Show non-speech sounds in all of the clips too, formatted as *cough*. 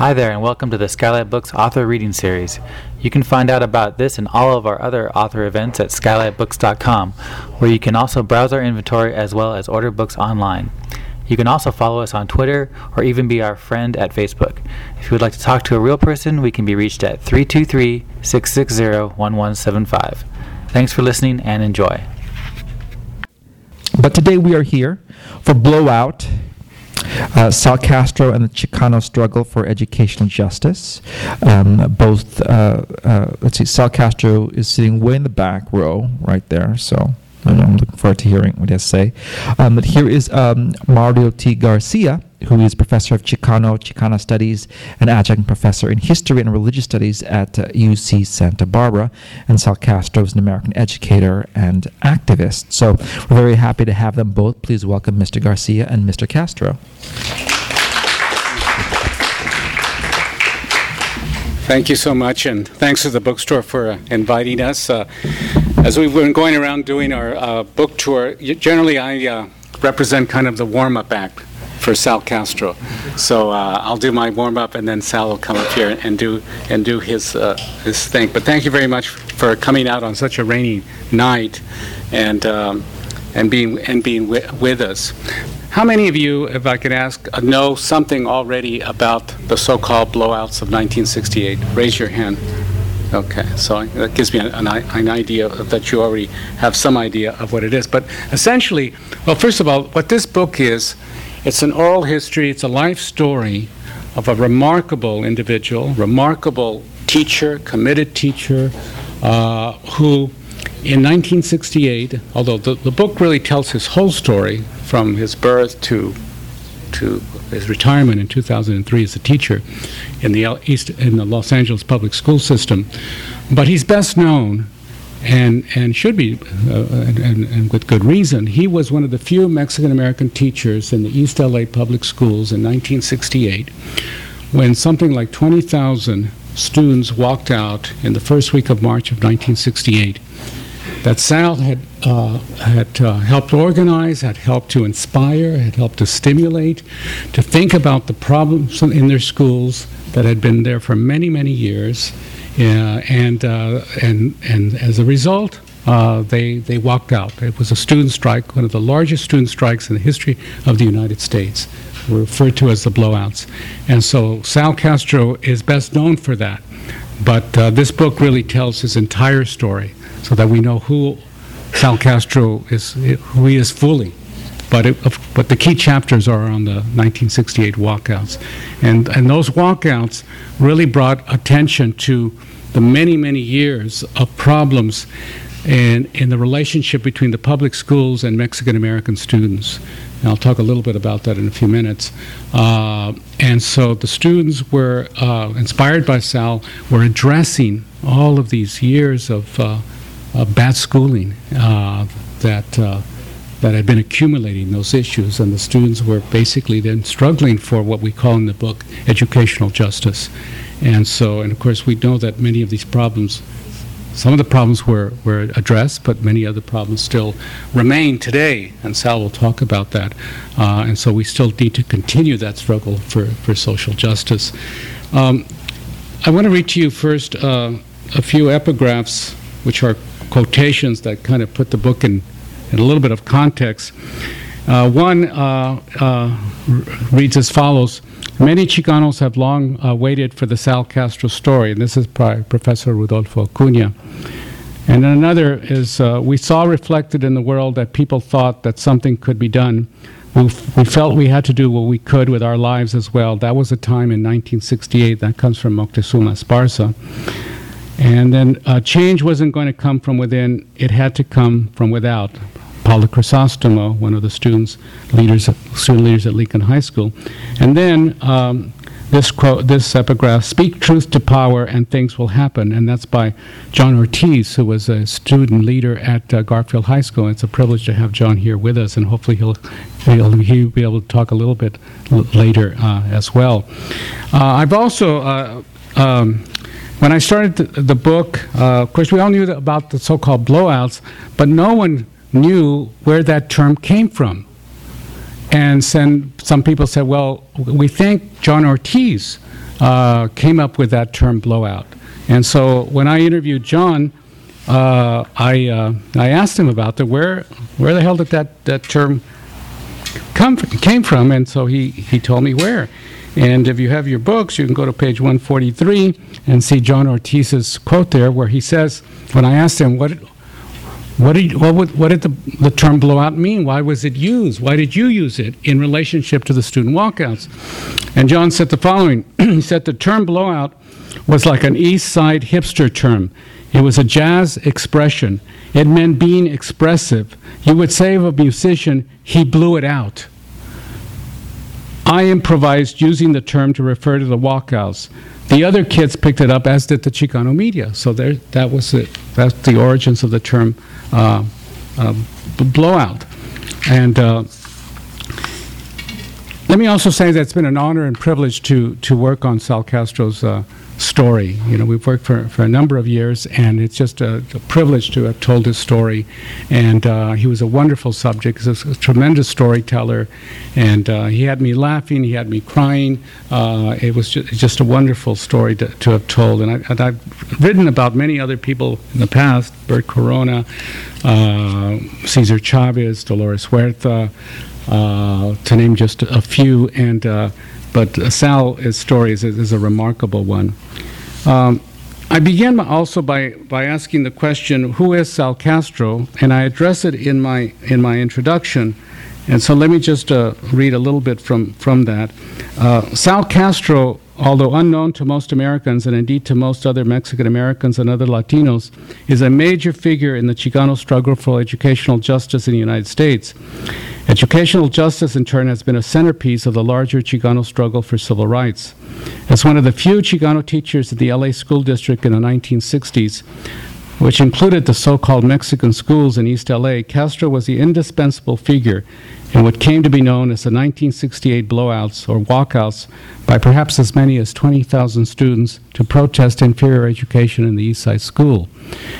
Hi there, and welcome to the Skylight Books Author Reading Series. You can find out about this and all of our other author events at skylightbooks.com, where you can also browse our inventory as well as order books online. You can also follow us on Twitter or even be our friend at Facebook. If you would like to talk to a real person, we can be reached at 323 660 1175. Thanks for listening and enjoy. But today we are here for Blowout uh, Sal Castro and the Chicano struggle for educational justice. Um, both, uh, uh, let's see, Sal Castro is sitting way in the back row right there. So I'm looking forward to hearing what he has to say. Um, but here is um, Mario T. Garcia, who is professor of Chicano, Chicana Studies, and adjunct professor in history and religious studies at uh, UC Santa Barbara. And Sal Castro is an American educator and activist. So we're very happy to have them both. Please welcome Mr. Garcia and Mr. Castro. Thank you so much, and thanks to the bookstore for uh, inviting us. Uh, as we've been going around doing our uh, book tour, generally I uh, represent kind of the warm up act for Sal Castro. So uh, I'll do my warm up, and then Sal will come up here and do and do his uh, his thing. But thank you very much for coming out on such a rainy night, and um, and being and being wi- with us. How many of you, if I could ask, know something already about the so-called blowouts of 1968? Raise your hand. Okay, so that gives me an, an idea that you already have some idea of what it is. But essentially, well, first of all, what this book is, it's an oral history, it's a life story of a remarkable individual, remarkable teacher, committed teacher, uh, who in 1968, although the, the book really tells his whole story from his birth to to his retirement in 2003 as a teacher in the East in the Los Angeles public school system, but he's best known and and should be uh, and, and, with good reason. He was one of the few Mexican American teachers in the East LA public schools in 1968 when something like 20,000 students walked out in the first week of March of 1968 that Sal had, uh, had uh, helped organize, had helped to inspire, had helped to stimulate, to think about the problems in their schools that had been there for many, many years. And, uh, and, and as a result, uh, they, they walked out. It was a student strike, one of the largest student strikes in the history of the United States, referred to as the blowouts. And so Sal Castro is best known for that. But uh, this book really tells his entire story so that we know who Sal Castro is, who he is fully. But, it, but the key chapters are on the 1968 walkouts. And, and those walkouts really brought attention to the many, many years of problems in, in the relationship between the public schools and Mexican American students. And I'll talk a little bit about that in a few minutes. Uh, and so the students were uh, inspired by Sal, were addressing all of these years of uh, bad schooling uh, that uh, that had been accumulating those issues, and the students were basically then struggling for what we call in the book educational justice. And so, and of course, we know that many of these problems, some of the problems were, were addressed, but many other problems still remain today, and Sal will talk about that. Uh, and so we still need to continue that struggle for, for social justice. Um, I want to read to you first uh, a few epigraphs, which are quotations that kind of put the book in, in a little bit of context. Uh, one uh, uh, reads as follows Many Chicanos have long uh, waited for the Sal Castro story, and this is by Professor Rodolfo Acuna. And another is uh, We saw reflected in the world that people thought that something could be done. We, we felt we had to do what we could with our lives as well. That was a time in 1968. That comes from Moctezuma Esparza. And then uh, change wasn't going to come from within, it had to come from without. Paula Crisostomo, one of the students, leaders, student leaders at Lincoln High School. And then um, this quote, this epigraph, speak truth to power and things will happen. And that's by John Ortiz, who was a student leader at uh, Garfield High School. And It's a privilege to have John here with us, and hopefully he'll, he'll, he'll be able to talk a little bit later uh, as well. Uh, I've also uh, um, when I started the, the book, uh, of course, we all knew about the so called blowouts, but no one knew where that term came from. and sen- some people said, well, we think John Ortiz uh, came up with that term blowout. And so when I interviewed John, uh, I, uh, I asked him about. Where, where the hell did that, that term come, came from? And so he, he told me where. And if you have your books, you can go to page 143 and see John Ortiz's quote there, where he says, when I asked him, what, what did, what, would, what did the, the term blowout mean? Why was it used? Why did you use it in relationship to the student walkouts? And John said the following *clears throat* He said the term blowout was like an East Side hipster term. It was a jazz expression. It meant being expressive. You would say of a musician, he blew it out. I improvised using the term to refer to the walkouts. The other kids picked it up, as did the Chicano media. So there, that was it. That's the origins of the term uh, uh, blowout. And uh, let me also say that it's been an honor and privilege to, to work on Sal Castro's uh, story. You know, we've worked for, for a number of years, and it's just a, a privilege to have told his story. And uh, he was a wonderful subject. He was a, tremendous storyteller, and uh, he had me laughing, he had me crying. Uh, it was ju- just a wonderful story to, to have told. And, I, I've written about many other people in the past, Bert Corona, uh, Cesar Chavez, Dolores Huerta, uh, to name just a few. And uh, but uh, Sal's story is, is a remarkable one. Um, I began also by, by asking the question, who is Sal Castro? And I address it in my, in my introduction. And so let me just uh, read a little bit from, from that. Uh, Sal Castro, although unknown to most Americans and indeed to most other Mexican Americans and other Latinos, is a major figure in the Chicano struggle for educational justice in the United States. Educational justice, in turn, has been a centerpiece of the larger Chicano struggle for civil rights. As one of the few Chicano teachers in the LA school district in the 1960s, which included the so called Mexican schools in East LA, Castro was the indispensable figure in what came to be known as the 1968 blowouts or walkouts by perhaps as many as 20,000 students to protest inferior education in the East Side School.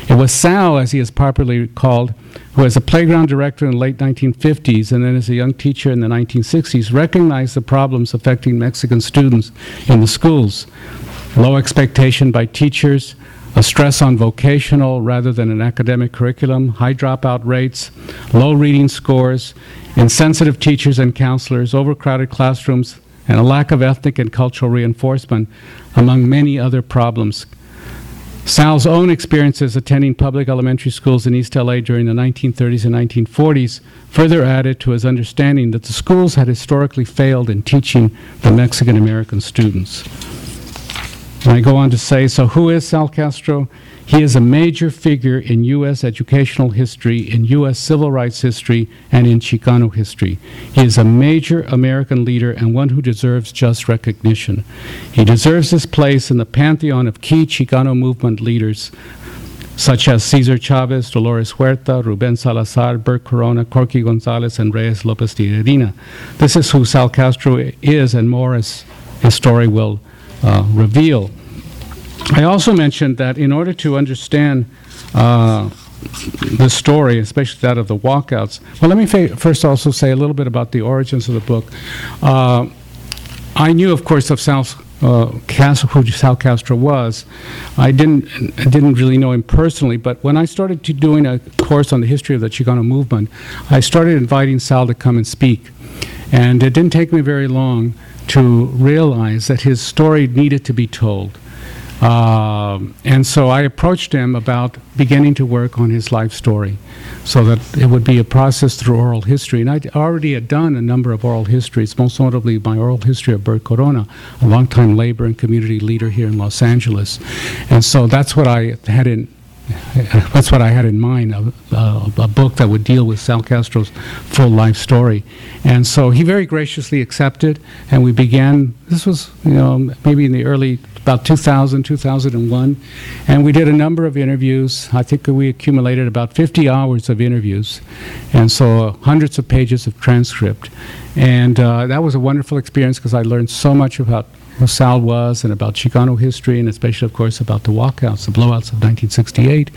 It was Sal, as he is popularly called, who as a playground director in the late 1950s and then as a young teacher in the 1960s recognized the problems affecting Mexican students in the schools. Low expectation by teachers, a stress on vocational rather than an academic curriculum, high dropout rates, low reading scores, insensitive teachers and counselors, overcrowded classrooms, and a lack of ethnic and cultural reinforcement, among many other problems. Sal's own experiences attending public elementary schools in East LA during the 1930s and 1940s further added to his understanding that the schools had historically failed in teaching the Mexican American students. And I go on to say, so who is Sal Castro? He is a major figure in U.S. educational history, in U.S. civil rights history, and in Chicano history. He is a major American leader and one who deserves just recognition. He deserves his place in the pantheon of key Chicano movement leaders such as Cesar Chavez, Dolores Huerta, Ruben Salazar, Bert Corona, Corky Gonzalez, and Reies Lopez Tijerina. This is who Sal Castro is, and more as his story will uh, reveal. I also mentioned that in order to understand uh, the story, especially that of the walkouts, well, let me fa- first also say a little bit about the origins of the book. Uh, I knew, of course, of uh, Castro, who Sal Castro was. I didn't, I didn't really know him personally, but when I started to doing a course on the history of the Chicano movement, I started inviting Sal to come and speak. And it didn't take me very long to realize that his story needed to be told. Um, and so I approached him about beginning to work on his life story so that it would be a process through oral history. And I already had done a number of oral histories, most notably my oral history of Bert Corona, a longtime labor and community leader here in Los Angeles. And so that's what I had in *laughs* that's what I had in mind, a, a, a, book that would deal with Sal Castro's full life story. And so he very graciously accepted, and we began, this was, you know, maybe in the early, about 2000, 2001, and we did a number of interviews. I think we accumulated about 50 hours of interviews, and so uh, hundreds of pages of transcript. And uh, that was a wonderful experience because I learned so much about Sal was and about Chicano history, and especially, of course, about the walkouts, the blowouts of 1968.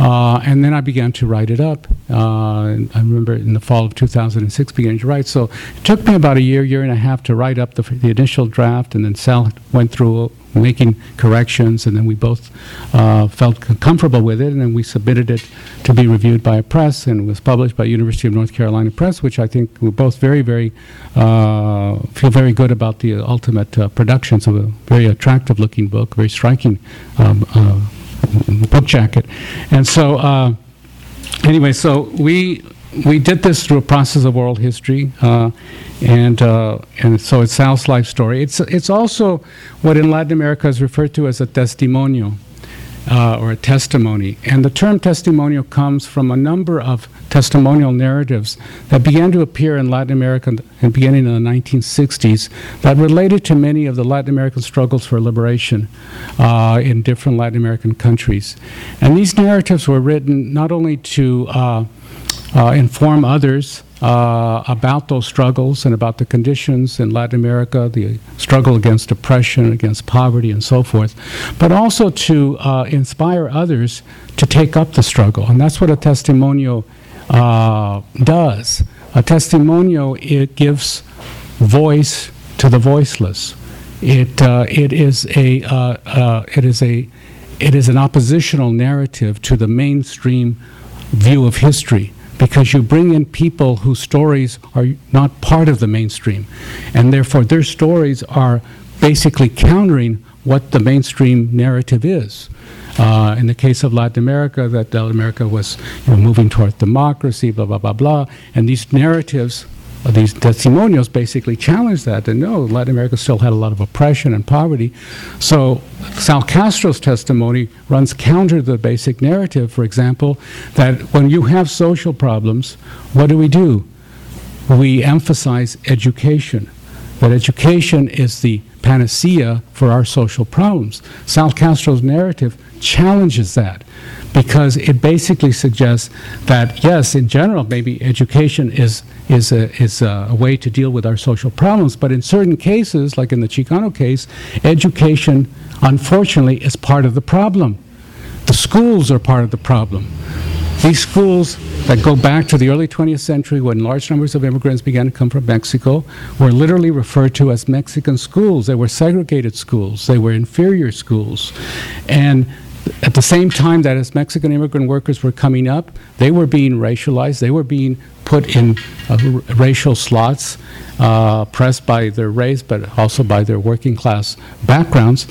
Uh, and then I began to write it up. Uh, I remember in the fall of 2006 began to write. So it took me about a year, year and a half to write up the, the initial draft, and then Sal went through making corrections, and then we both uh, felt comfortable with it, and then we submitted it to be reviewed by a press, and it was published by University of North Carolina Press, which I think we're both very, very, uh, feel very good about the ultimate uh, productions of a very attractive-looking book, very striking um, uh, book jacket. And so, uh, anyway, so we we did this through a process of oral history, uh, and uh, and so it's Sal's life story. It's it's also what in Latin America is referred to as a testimonio. Uh, or a testimony. And the term testimonial comes from a number of testimonial narratives that began to appear in Latin America in beginning in the 1960s that related to many of the Latin American struggles for liberation uh, in different Latin American countries. And these narratives were written not only to uh, uh, inform others uh, about those struggles and about the conditions in Latin America, the struggle against oppression, against poverty, and so forth, but also to uh, inspire others to take up the struggle. And that's what a testimonial uh, does. A testimonial, it gives voice to the voiceless. It, uh, it, is a, uh, it, is a, it is an oppositional narrative to the mainstream view of history because you bring in people whose stories are not part of the mainstream. And therefore, their stories are basically countering what the mainstream narrative is. Uh, in the case of Latin America, that Latin America was you know, moving toward democracy, blah, blah, blah, blah. And these narratives Uh, these testimonials basically challenged that. And no, Latin America still had a lot of oppression and poverty. So Sal Castro's testimony runs counter to the basic narrative, for example, that when you have social problems, what do we do? We emphasize education. That education is the panacea for our social problems. Sal Castro's narrative challenges that because it basically suggests that yes, in general, maybe education is is a, is a, way to deal with our social problems, but in certain cases, like in the Chicano case, education, unfortunately, is part of the problem. The schools are part of the problem. These schools that go back to the early 20th century when large numbers of immigrants began to come from Mexico were literally referred to as Mexican schools. They were segregated schools, they were inferior schools. And at the same time that as Mexican immigrant workers were coming up, they were being racialized, they were being put in uh, racial slots, uh, pressed by their race, but also by their working class backgrounds.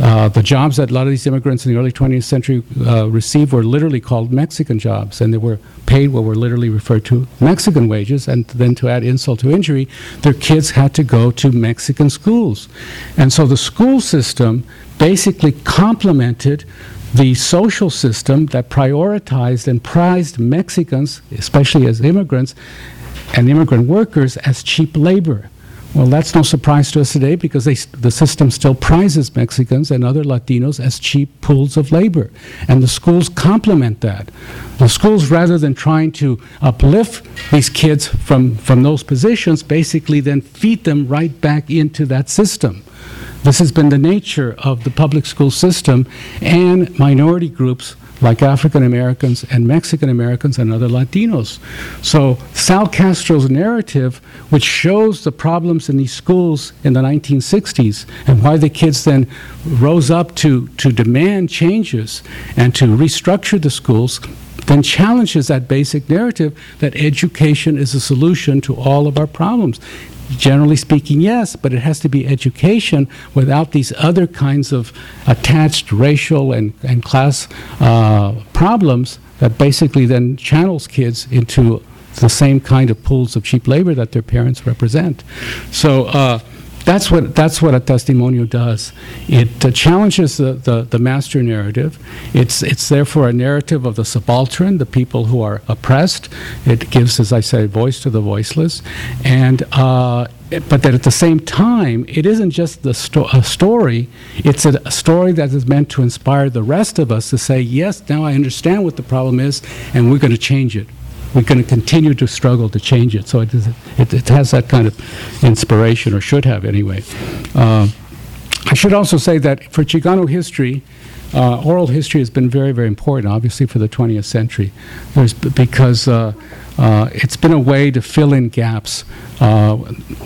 Uh, the jobs that a lot of these immigrants in the early 20th century uh, received were literally called Mexican jobs, and they were paid what were literally referred to Mexican wages. And then to add insult to injury, their kids had to go to Mexican schools. And so the school system basically complemented the social system that prioritized and prized Mexicans, especially as immigrants and immigrant workers, as cheap labor. Well, that's no surprise to us today because they, the system still prizes Mexicans and other Latinos as cheap pools of labor. And the schools complement that. The schools, rather than trying to uplift these kids from, from those positions, basically then feed them right back into that system. This has been the nature of the public school system and minority groups like African Americans and Mexican Americans and other Latinos. So Sal Castro's narrative, which shows the problems in these schools in the 1960s and why the kids then rose up to, to demand changes and to restructure the schools, then challenges that basic narrative that education is a solution to all of our problems. Generally speaking, yes, but it has to be education without these other kinds of attached racial and, and class uh, problems that basically then channels kids into the same kind of pools of cheap labor that their parents represent. So uh, that's what that's what a testimonial does. It uh, challenges the, the, the, master narrative. It's it's therefore a narrative of the subaltern, the people who are oppressed. It gives, as I said, voice to the voiceless, and. Uh, but that at the same time, it isn't just the sto- a story, it's a, a, story that is meant to inspire the rest of us to say, yes, now I understand what the problem is, and we're going to change it. We're going to continue to struggle to change it. So it, is, it, it has that kind of inspiration, or should have anyway. Uh, I should also say that for Chicano history, uh, oral history has been very, very important, obviously, for the 20th century. There's, because uh, uh, it's been a way to fill in gaps. Uh,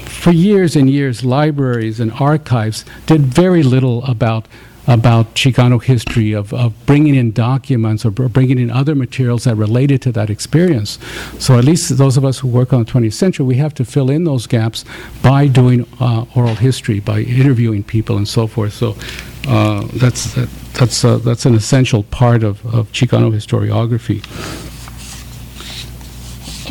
for years and years, libraries and archives did very little about about Chicano history, of, of bringing in documents or bringing in other materials that related to that experience. So at least those of us who work on the 20th century, we have to fill in those gaps by doing uh, oral history, by interviewing people and so forth. So uh, that's, that, that's, uh, that's an essential part of, of Chicano historiography.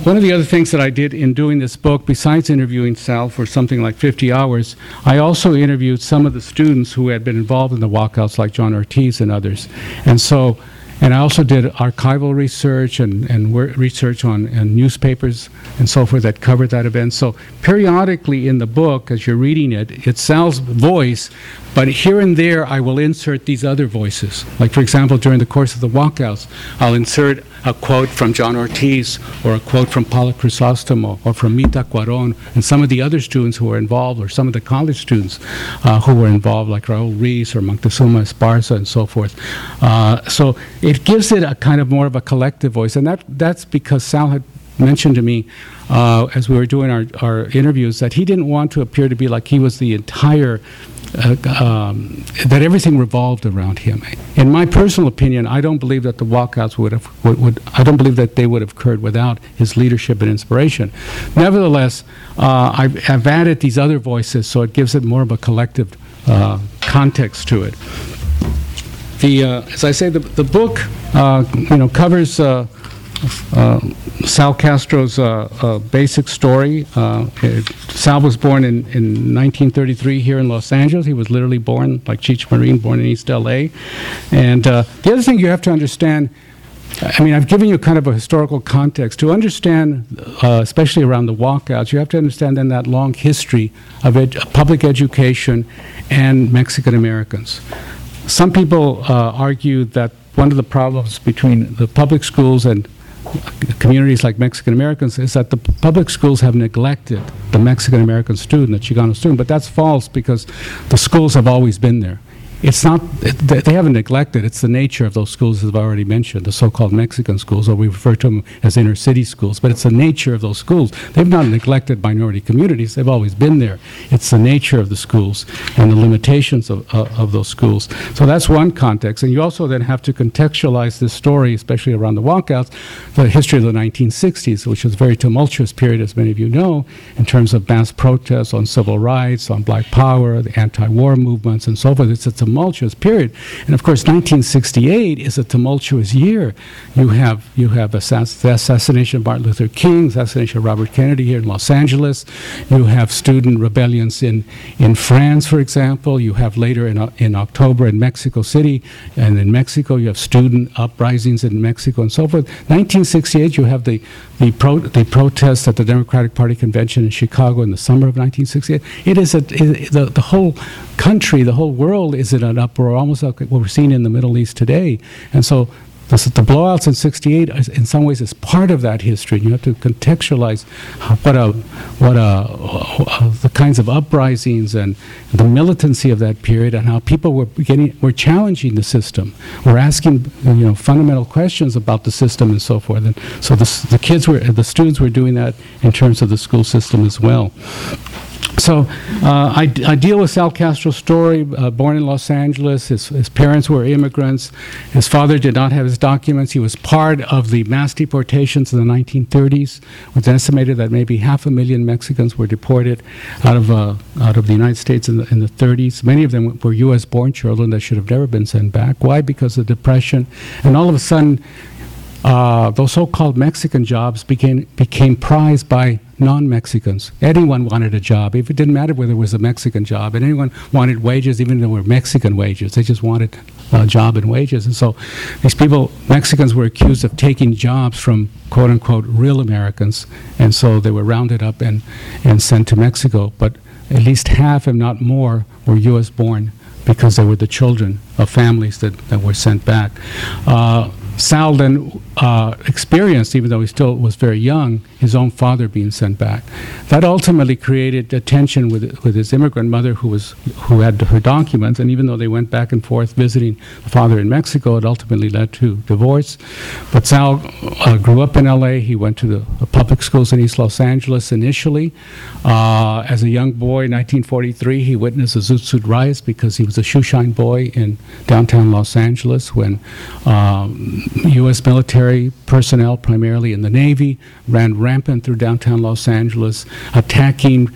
One of the other things that I did in doing this book, besides interviewing Sal for something like 50 hours, I also interviewed some of the students who had been involved in the walkouts, like John Ortiz and others. And so and I also did archival research and, and research on and newspapers and so forth that covered that event. So periodically in the book, as you're reading it, it Sal's voice, but here and there I will insert these other voices. Like, for example, during the course of the walkouts, I'll insert a quote from John Ortiz or a quote from Paula Crisostomo or from Mita Cuaron and some of the other students who were involved or some of the college students uh, who were involved, like Raul Ruiz or Moctezuma Esparza and so forth. Uh, so it gives it a kind of more of a collective voice, and that, that's because Sal had mentioned to me uh, as we were doing our, our interviews that he didn't want to appear to be like he was the entire uh, um, that everything revolved around him. In my personal opinion, I don't believe that the walkouts would have would, would I don't believe that they would have occurred without his leadership and inspiration. Nevertheless, uh, I've, I've, added these other voices, so it gives it more of a collective uh, context to it. The uh, as I say, the the book uh, you know covers. Uh, Sal Castro's uh, uh, basic story. Uh, it, Sal was born in, in 1933 here in Los Angeles. He was literally born, like Cheech Marin, born in East LA. And the other thing you have to understand I mean, I've given you kind of a historical context. To understand, uh, especially around the walkouts, you have to understand then that long history of ed public education and Mexican Americans. Some people uh, argue that one of the problems between the public schools and communities like Mexican Americans is that the public schools have neglected the Mexican American student, the Chicano student, but that's false because the schools have always been there it's not, they haven't neglected, it's the nature of those schools, as I've already mentioned, the so-called Mexican schools, or we refer to them as inner city schools, but it's the nature of those schools. They've not neglected minority communities, they've always been there. It's the nature of the schools and the limitations of, uh, of those schools. So that's one context. And you also then have to contextualize this story, especially around the walkouts, the history of the 1960s, which was a very tumultuous period, as many of you know, in terms of mass protests on civil rights, on black power, the anti-war movements, and so forth. It's a tumultuous period. And of course, 1968 is a tumultuous year. You have you have assass the assassination of Martin Luther King, the assassination of Robert Kennedy here in Los Angeles. You have student rebellions in in France, for example. You have later in in October in Mexico City, and in Mexico you have student uprisings in Mexico and so forth. 1968, you have the the, pro, the protests at the Democratic Party convention in Chicago in the summer of 1968. It is a, it, the, the whole country, the whole world is in an uproar, almost like what we're seeing in the Middle East today. And so the, the blowouts in 68 is, in some ways is part of that history. You have to contextualize what a, what a, the kinds of uprisings and the militancy of that period and how people were getting, were challenging the system. Were asking, you know, fundamental questions about the system and so forth. And so the, the kids were, the students were doing that in terms of the school system as well. So uh, I, I, deal with Sal Castro's story, uh, born in Los Angeles. His, his, parents were immigrants. His father did not have his documents. He was part of the mass deportations in the 1930s. It was estimated that maybe half a million Mexicans were deported out of, uh, out of the United States in the, in the 30s. Many of them were U.S. born children that should have never been sent back. Why? Because of the depression. And all of a sudden, uh, those so-called Mexican jobs became, became prized by non-Mexicans. Anyone wanted a job. If it didn't matter whether it was a Mexican job, and anyone wanted wages, even though they were Mexican wages. They just wanted a job and wages. And so these people, Mexicans, were accused of taking jobs from quote-unquote real Americans, and so they were rounded up and, and sent to Mexico. But at least half, if not more, were U.S. born because they were the children of families that, that were sent back. Uh, Sal then uh, experienced, even though he still was very young, his own father being sent back. That ultimately created a tension with, with his immigrant mother, who, was, who had her documents, and even though they went back and forth visiting the father in Mexico, it ultimately led to divorce. But Sal uh, grew up in LA. He went to the, public schools in East Los Angeles initially. Uh, as a young boy, 1943, he witnessed the Zoot Suit riots because he was a shoeshine boy in downtown Los Angeles when um, U.S. military personnel, primarily in the Navy, ran rampant through downtown Los Angeles, attacking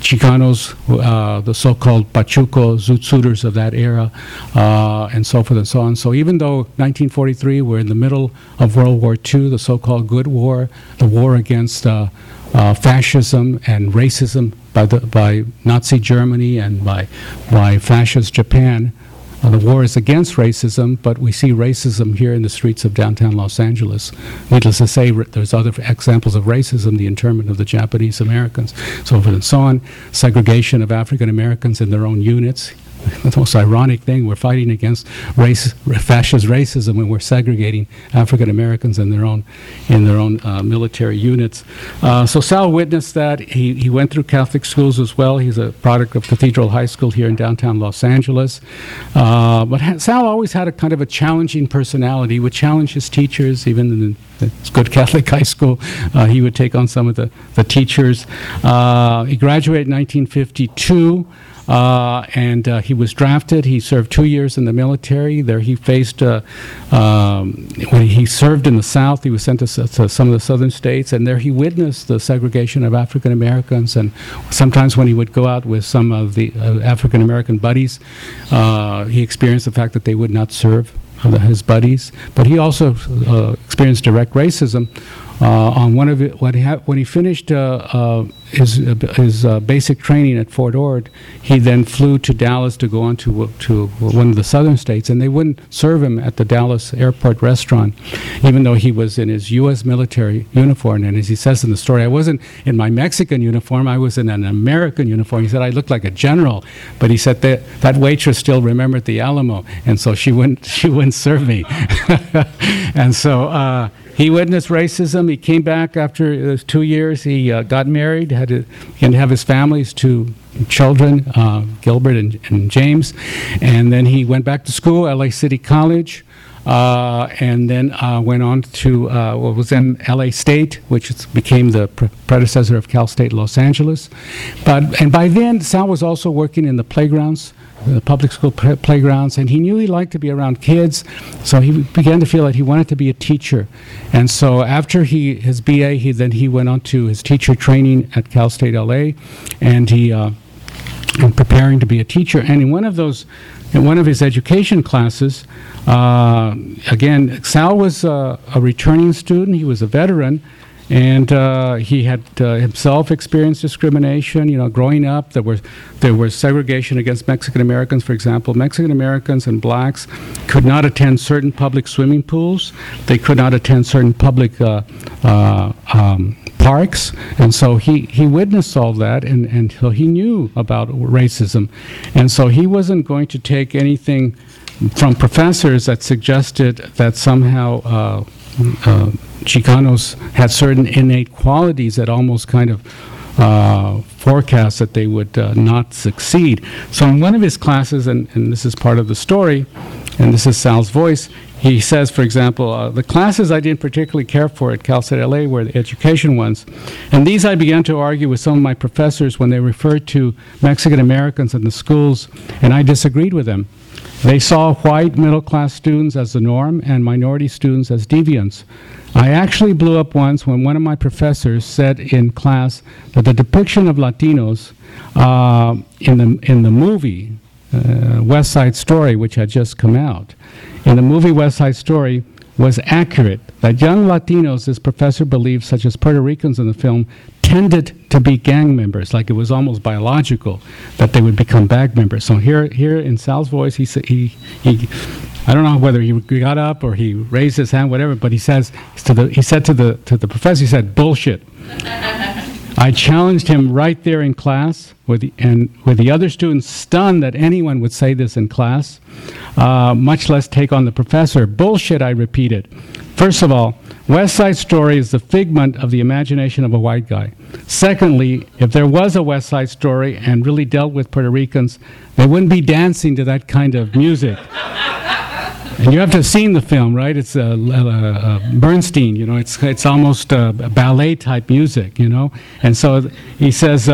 Chicanos, uh, the so-called Pachuco Zoot Suiters of that era, uh, and so forth and so on. So even though 1943, we're in the middle of World War II, the so-called Good War, the war against uh, uh, fascism and racism by, the, by Nazi Germany and by, by fascist Japan, the war is against racism, but we see racism here in the streets of downtown Los Angeles. Needless to say, there's other examples of racism, the internment of the Japanese Americans, so forth and so on, segregation of African Americans in their own units. *laughs* The most ironic thing, we're fighting against race, fascist racism when we're segregating African Americans in their own, in their own uh, military units. Uh, so Sal witnessed that. He, he went through Catholic schools as well. He's a product of Cathedral High School here in downtown Los Angeles. Uh, but ha- Sal always had a kind of a challenging personality. He would challenge his teachers, even in the good *laughs* Catholic high school. Uh, he would take on some of the, the teachers. Uh, he graduated in 1952. Uh, and uh, he was drafted. He served two years in the military. There he faced, uh, um, when he served in the South, he was sent to, to some of the southern states, and there he witnessed the segregation of African Americans. And sometimes when he would go out with some of the uh, African American buddies, uh, he experienced the fact that they would not serve uh, his buddies. But he also experienced direct racism. Uh, on one of it, when he, ha- when he finished uh, uh, his, his basic training at Fort Ord, he then flew to Dallas to go on to, to one of the southern states, and they wouldn't serve him at the Dallas airport restaurant, even though he was in his U.S. military uniform. And as he says in the story, I wasn't in my Mexican uniform, I was in an American uniform. He said, I looked like a general, but he said that, that waitress still remembered the Alamo, and so she wouldn't, *laughs* she wouldn't serve me. *laughs* and so uh, he witnessed racism. He came back after uh, two years. He uh, got married, had to, to have his families, two children, uh, Gilbert and, and James. And then he went back to school, LA City College. Uh, and then uh, went on to uh, what was then LA State, which became the pre- predecessor of Cal State Los Angeles. But and by then, Sal was also working in the playgrounds, the public school pla- playgrounds, and he knew he liked to be around kids. So he began to feel that he wanted to be a teacher. And so after he his BA, he then he went on to his teacher training at Cal State LA, and he. Uh, and preparing to be a teacher. And in one of those, in one of his education classes, uh, again, Sal was uh, a returning student. He was a veteran, and uh, he had uh, himself experienced discrimination. You know, growing up, there was there was segregation against Mexican Americans. For example, Mexican Americans and blacks could not attend certain public swimming pools. They could not attend certain public. Uh, uh, um, parks, and so he, he witnessed all that, and, and so he knew about racism, and so he wasn't going to take anything from professors that suggested that somehow uh, uh, Chicanos had certain innate qualities that almost kind of uh, forecast that they would uh, not succeed. So in one of his classes, and, and this is part of the story, and this is Sal's voice, he says, for example, uh, the classes I didn't particularly care for at Cal State LA were the education ones. And these I began to argue with some of my professors when they referred to Mexican Americans in the schools, and I disagreed with them. They saw white middle class students as the norm and minority students as deviants. I actually blew up once when one of my professors said in class that the depiction of Latinos uh, in, the, in the movie uh, West Side Story, which had just come out, in the movie West Side Story, was accurate. That young Latinos, this professor believed, such as Puerto Ricans in the film, tended to be gang members, like it was almost biological that they would become bag members. So here, here in Sal's voice, he he, he, I don't know whether he got up or he raised his hand, whatever, but he says to the, he said to the to the professor, he said, "Bullshit." I challenged him right there in class, with the, and with the other students stunned that anyone would say this in class, uh, much less take on the professor. Bullshit, I repeated. First of all, West Side Story is the figment of the imagination of a white guy. Secondly, if there was a West Side Story and really dealt with Puerto Ricans, they wouldn't be dancing to that kind of music. And you have to have seen the film, right? It's uh, uh, Bernstein, you know, it's, it's almost uh, ballet type music, you know? And so he says,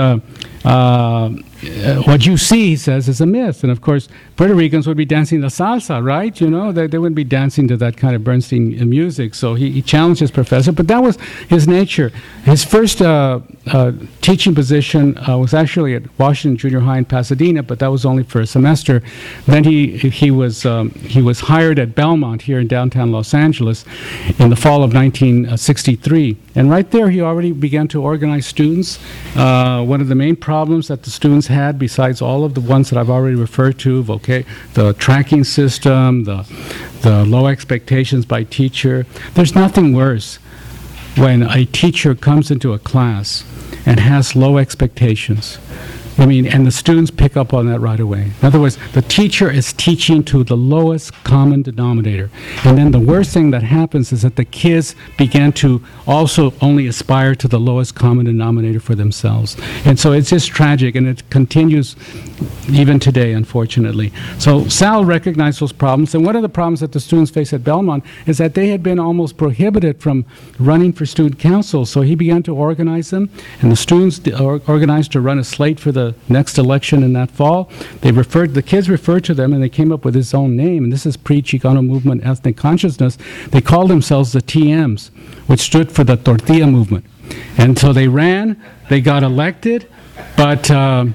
what you see, he says, is a myth. And of course, Puerto Ricans would be dancing the salsa, right? You know, they, they wouldn't be dancing to that kind of Bernstein uh, music. So he, he challenged his professor, but that was his nature. His first uh, uh, teaching position uh, was actually at Washington Junior High in Pasadena, but that was only for a semester. Then he, he, was, um, he was hired at Belmont here in downtown Los Angeles in the fall of 1963. And right there, he already began to organize students. Uh, one of the main problems that the students besides all of the ones that I've already referred to, the tracking system, the, the low expectations by teacher, there's nothing worse when a teacher comes into a class and has low expectations I mean, and the students pick up on that right away. In other words, the teacher is teaching to the lowest common denominator. And then the worst thing that happens is that the kids begin to also only aspire to the lowest common denominator for themselves. And so it's just tragic, and it continues even today, unfortunately. So Sal recognized those problems, and one of the problems that the students face at Belmont is that they had been almost prohibited from running for student council. So he began to organize them, and the students organized to run a slate for the next election in that fall. They referred, the kids referred to them and they came up with his own name, and this is pre Chicano movement ethnic consciousness. They called themselves the TMs, which stood for the Tortilla movement. And so they ran, they got elected, but uh,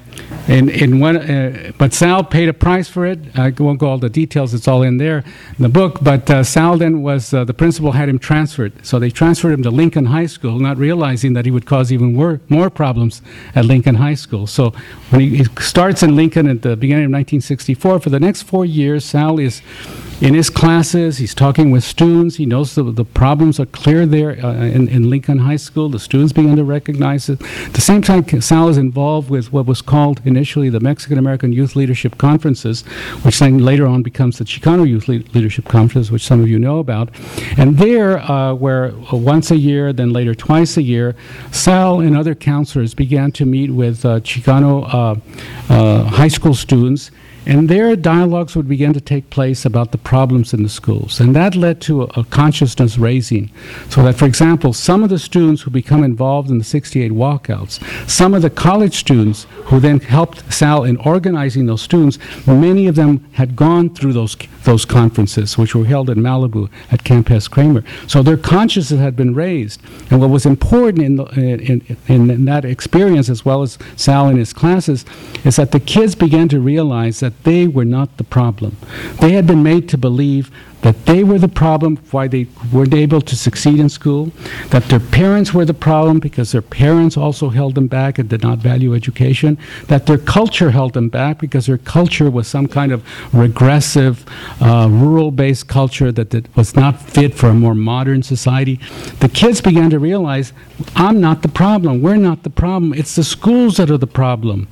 in, in one, uh, but Sal paid a price for it. I won't go all the details; it's all in there in the book. But uh, Sal then was uh, the principal had him transferred, so they transferred him to Lincoln High School, not realizing that he would cause even more, more problems at Lincoln High School. So when he, he starts in Lincoln at the beginning of 1964, for the next four years, Sal is in his classes, he's talking with students. He knows the, the problems are clear there uh, in, in Lincoln High School. The students begin to recognize it. At the same time, Sal is involved with what was called initially the Mexican American Youth Leadership Conferences, which then later on becomes the Chicano Youth Le- Leadership Conference, which some of you know about. And there, uh, where uh, once a year, then later twice a year, Sal and other counselors began to meet with uh, Chicano uh, high school students and there, dialogues would begin to take place about the problems in the schools. And that led to a, a, consciousness raising. So that, for example, some of the students who become involved in the 68 walkouts, some of the college students who then helped Sal in organizing those students, many of them had gone through those, those conferences, which were held in Malibu at Camp Hess Kramer. So their consciousness had been raised. And what was important in, the, in, in, in that experience, as well as Sal in his classes, is that the kids began to realize that that they were not the problem. They had been made to believe that they were the problem why they weren't able to succeed in school, that their parents were the problem because their parents also held them back and did not value education, that their culture held them back because their culture was some kind of regressive, uh, rural based culture that, that was not fit for a more modern society. The kids began to realize I'm not the problem, we're not the problem, it's the schools that are the problem.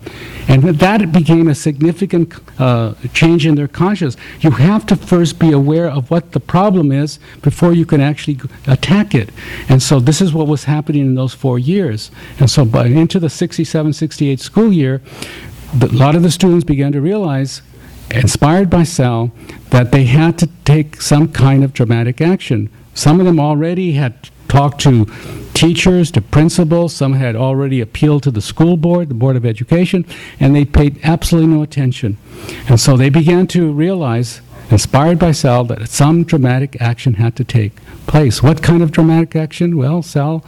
And that became a significant uh, change in their conscience. You have to first be aware of of what the problem is before you can actually attack it. And so this is what was happening in those four years. And so by into the 67 68 school year, a lot of the students began to realize, inspired by Sal, that they had to take some kind of dramatic action. Some of them already had talked to teachers, to principals. Some had already appealed to the school board, the Board of Education, and they paid absolutely no attention. And so they began to realize inspired by Sal that some dramatic action had to take place. What kind of dramatic action? Well, Sal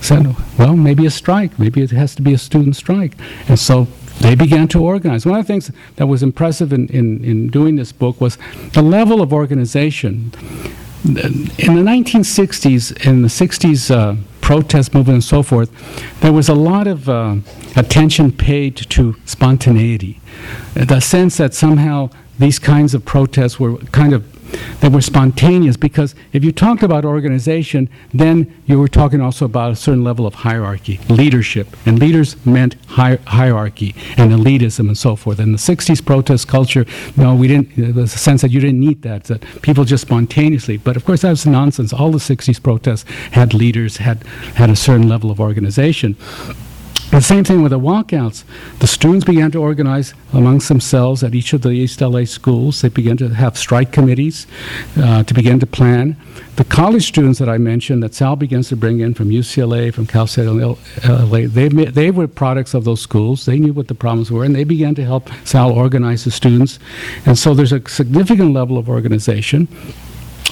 said, well, maybe a strike. Maybe it has to be a student strike. And so they began to organize. One of the things that was impressive in, in, in doing this book was the level of organization. In the 1960s, in the 60s uh, protest movement and so forth, there was a lot of uh, attention paid to spontaneity. The sense that somehow these kinds of protests were kind of They were spontaneous because if you talked about organization, then you were talking also about a certain level of hierarchy, leadership. And leaders meant hi- hierarchy and elitism and so forth. And the 60s protest culture, no, we didn't, was a sense that you didn't need that, that people just spontaneously. But of course, that's nonsense. All the 60s protests had leaders, had, had a certain level of organization. The same thing with the walkouts. The students began to organize amongst themselves at each of the East LA schools. They began to have strike committees uh, to begin to plan. The college students that I mentioned that Sal begins to bring in from UCLA, from Cal State LA, they, they were products of those schools. They knew what the problems were, and they began to help Sal organize the students. And so there's a significant level of organization.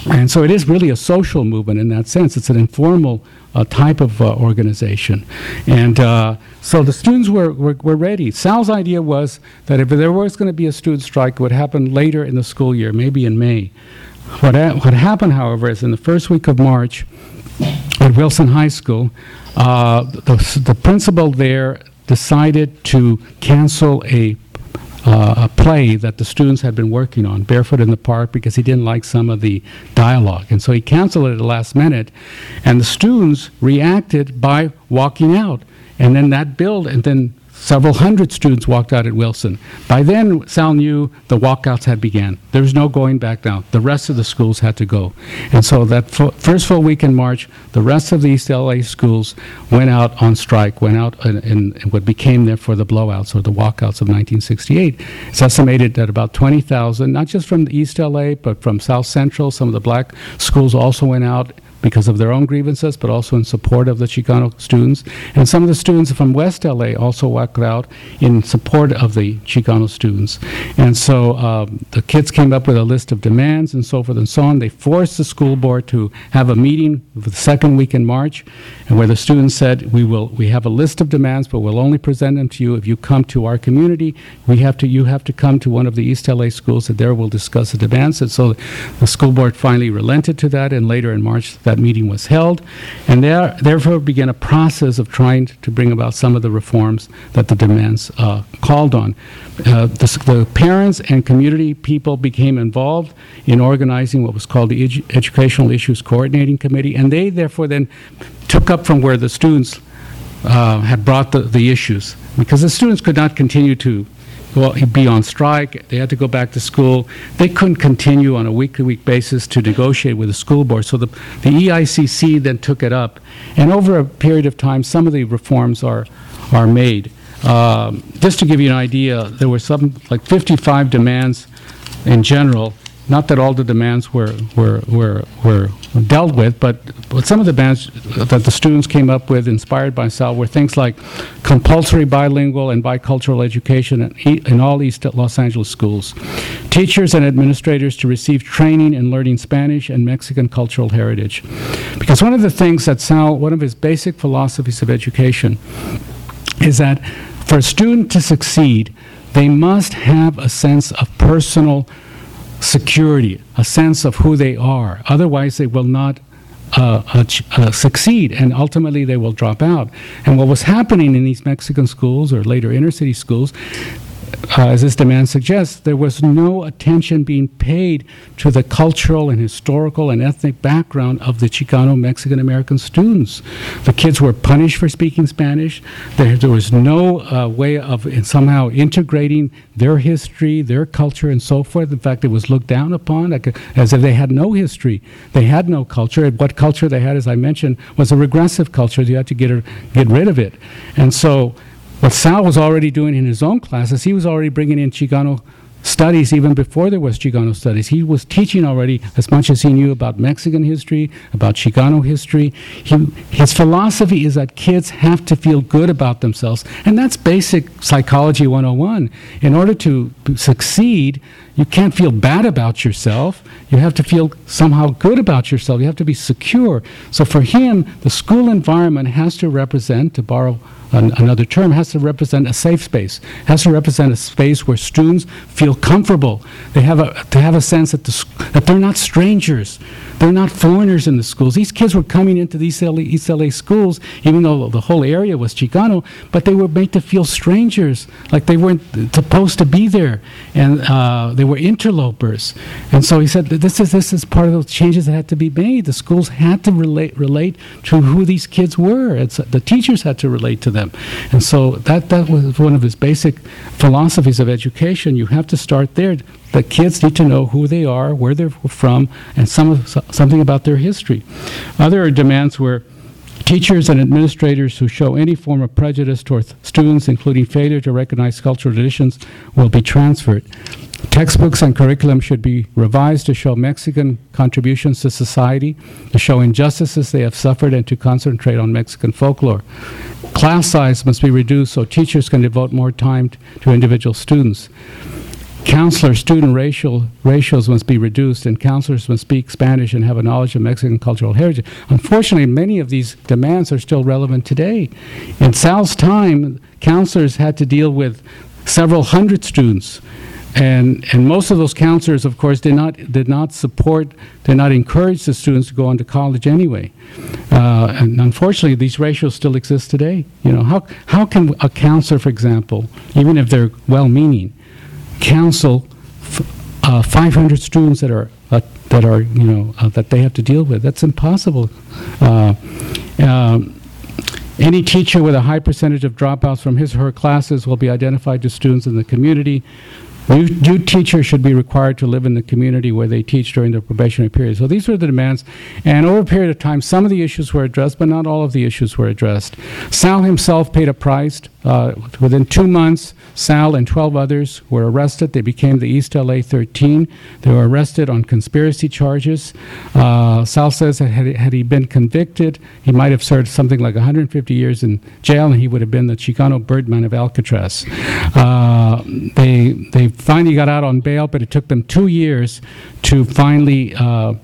And so it is really a social movement in that sense. It's an informal uh, type of uh, organization. And uh, so the students were, were, were, ready. Sal's idea was that if there was going to be a student strike, it would happen later in the school year, maybe in May. What, ha- what happened, however, is in the first week of March at Wilson High School, uh, the, the principal there decided to cancel a uh, a play that the students had been working on, Barefoot in the Park, because he didn't like some of the dialogue. And so he canceled it at the last minute. And the students reacted by walking out. And then that built, and then Several hundred students walked out at Wilson. By then, Sal knew the walkouts had began. There was no going back now. The rest of the schools had to go. And so that first full week in March, the rest of the East LA schools went out on strike, went out in, in, what became there for the blowouts or the walkouts of 1968. It's estimated that about 20,000, not just from East LA, but from South Central, some of the black schools also went out because of their own grievances, but also in support of the Chicano students. And some of the students from West LA also walked out in support of the Chicano students. And so um, the kids came up with a list of demands and so forth and so on. They forced the school board to have a meeting the second week in March, and where the students said, "We will. We have a list of demands, but we'll only present them to you if you come to our community. We have to. You have to come to one of the East LA schools, and there we'll discuss the demands." And so the school board finally relented to that, and later in March that meeting was held, and there, therefore began a process of trying to bring about some of the reforms that the demands uh, called on. Uh, the, the, parents and community people became involved in organizing what was called the Edu Educational Issues Coordinating Committee, and they therefore then took up from where the students uh, had brought the, the issues, because the students could not continue to well, he'd be on strike. They had to go back to school. They couldn't continue on a week-to-week basis to negotiate with the school board. So the, the EICC then took it up. And over a period of time, some of the reforms are, are made. Um, just to give you an idea, there were some, like 55 demands in general not that all the demands were, were, were, were dealt with, but, but some of the demands that the students came up with, inspired by Sal, were things like compulsory bilingual and bicultural education in, in all East Los Angeles schools, teachers and administrators to receive training in learning Spanish and Mexican cultural heritage. Because one of the things that Sal, one of his basic philosophies of education, is that for a student to succeed, they must have a sense of personal security, a sense of who they are. Otherwise, they will not uh, uh, uh, succeed and ultimately they will drop out. And what was happening in these Mexican schools or later inner city schools uh, as this demand suggests, there was no attention being paid to the cultural and historical and ethnic background of the Chicano Mexican American students. The kids were punished for speaking Spanish. There, there was no uh, way of somehow integrating their history, their culture, and so forth. In fact, it was looked down upon as if they had no history. They had no culture. And what culture they had, as I mentioned, was a regressive culture. You had to get, get rid of it. And so what Sal was already doing in his own classes, he was already bringing in Chicano studies even before there was Chicano studies. He was teaching already as much as he knew about Mexican history, about Chicano history. He, his philosophy is that kids have to feel good about themselves. And that's basic psychology 101. In order to succeed, you can't feel bad about yourself. You have to feel somehow good about yourself. You have to be secure. So for him, the school environment has to represent, to borrow an, another term, has to represent a safe space, has to represent a space where students feel comfortable. They have a, they have a sense that, the, that they're not strangers. They're not foreigners in the schools. These kids were coming into these LA, East LA schools, even though the whole area was Chicano, but they were made to feel strangers, like they weren't supposed to be there, and uh, they were interlopers. And so he said that this is this is part of those changes that had to be made. The schools had to relate relate to who these kids were. It's, the teachers had to relate to them, and so that that was one of his basic philosophies of education. You have to start there. The kids need to know who they are, where they're from, and some of, something about their history. Other demands were teachers and administrators who show any form of prejudice toward students, including failure to recognize cultural traditions, will be transferred. Textbooks and curriculum should be revised to show Mexican contributions to society, to show injustices they have suffered, and to concentrate on Mexican folklore. Class size must be reduced so teachers can devote more time to individual students. Counselor student racial ratios must be reduced, and counselors must speak Spanish and have a knowledge of Mexican cultural heritage. Unfortunately, many of these demands are still relevant today. In Sal's time, counselors had to deal with several hundred students. And, and most of those counselors, of course, did not, did not support, did not encourage the students to go on to college anyway. Uh, and unfortunately, these ratios still exist today. You know, how, how can a counselor, for example, even if they're well-meaning, counsel uh, 500 students that are uh, that are you know uh, that they have to deal with. That's impossible. Uh, um, any teacher with a high percentage of dropouts from his or her classes will be identified to students in the community. New, new teachers should be required to live in the community where they teach during their probationary period. So these were the demands. And over a period of time, some of the issues were addressed, but not all of the issues were addressed. Sal himself paid a price. Uh, within two months, Sal and 12 others were arrested. They became the East LA 13. They were arrested on conspiracy charges. Uh, Sal says that had, had he been convicted, he might have served something like 150 years in jail, and he would have been the Chicano Birdman of Alcatraz. Uh, they, they finally got out on bail, but it took them two years to finally uh,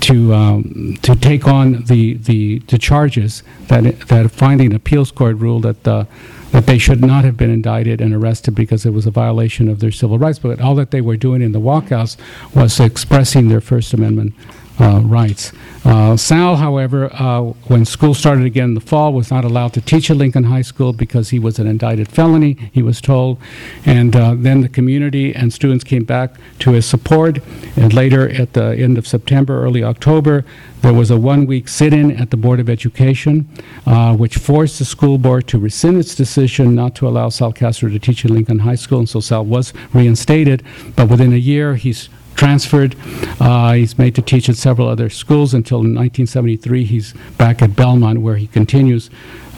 to um, to take on the, the, the charges that that finally an appeals court ruled that uh, that they should not have been indicted and arrested because it was a violation of their civil rights. But all that they were doing in the walkouts was expressing their First Amendment uh, rights. Uh, Sal, however, uh, when school started again in the fall, was not allowed to teach at Lincoln High School because he was an indicted felony, he was told. And uh, then the community and students came back to his support. And later, at the end of September, early October, there was a one-week sit-in at the Board of Education, uh, which forced the school board to rescind its decision not to allow Sal Castro to teach at Lincoln High School, and so Sal was reinstated. But within a year, he's transferred. Uh, he's made to teach at several other schools until in 1973 he's back at Belmont, where he continues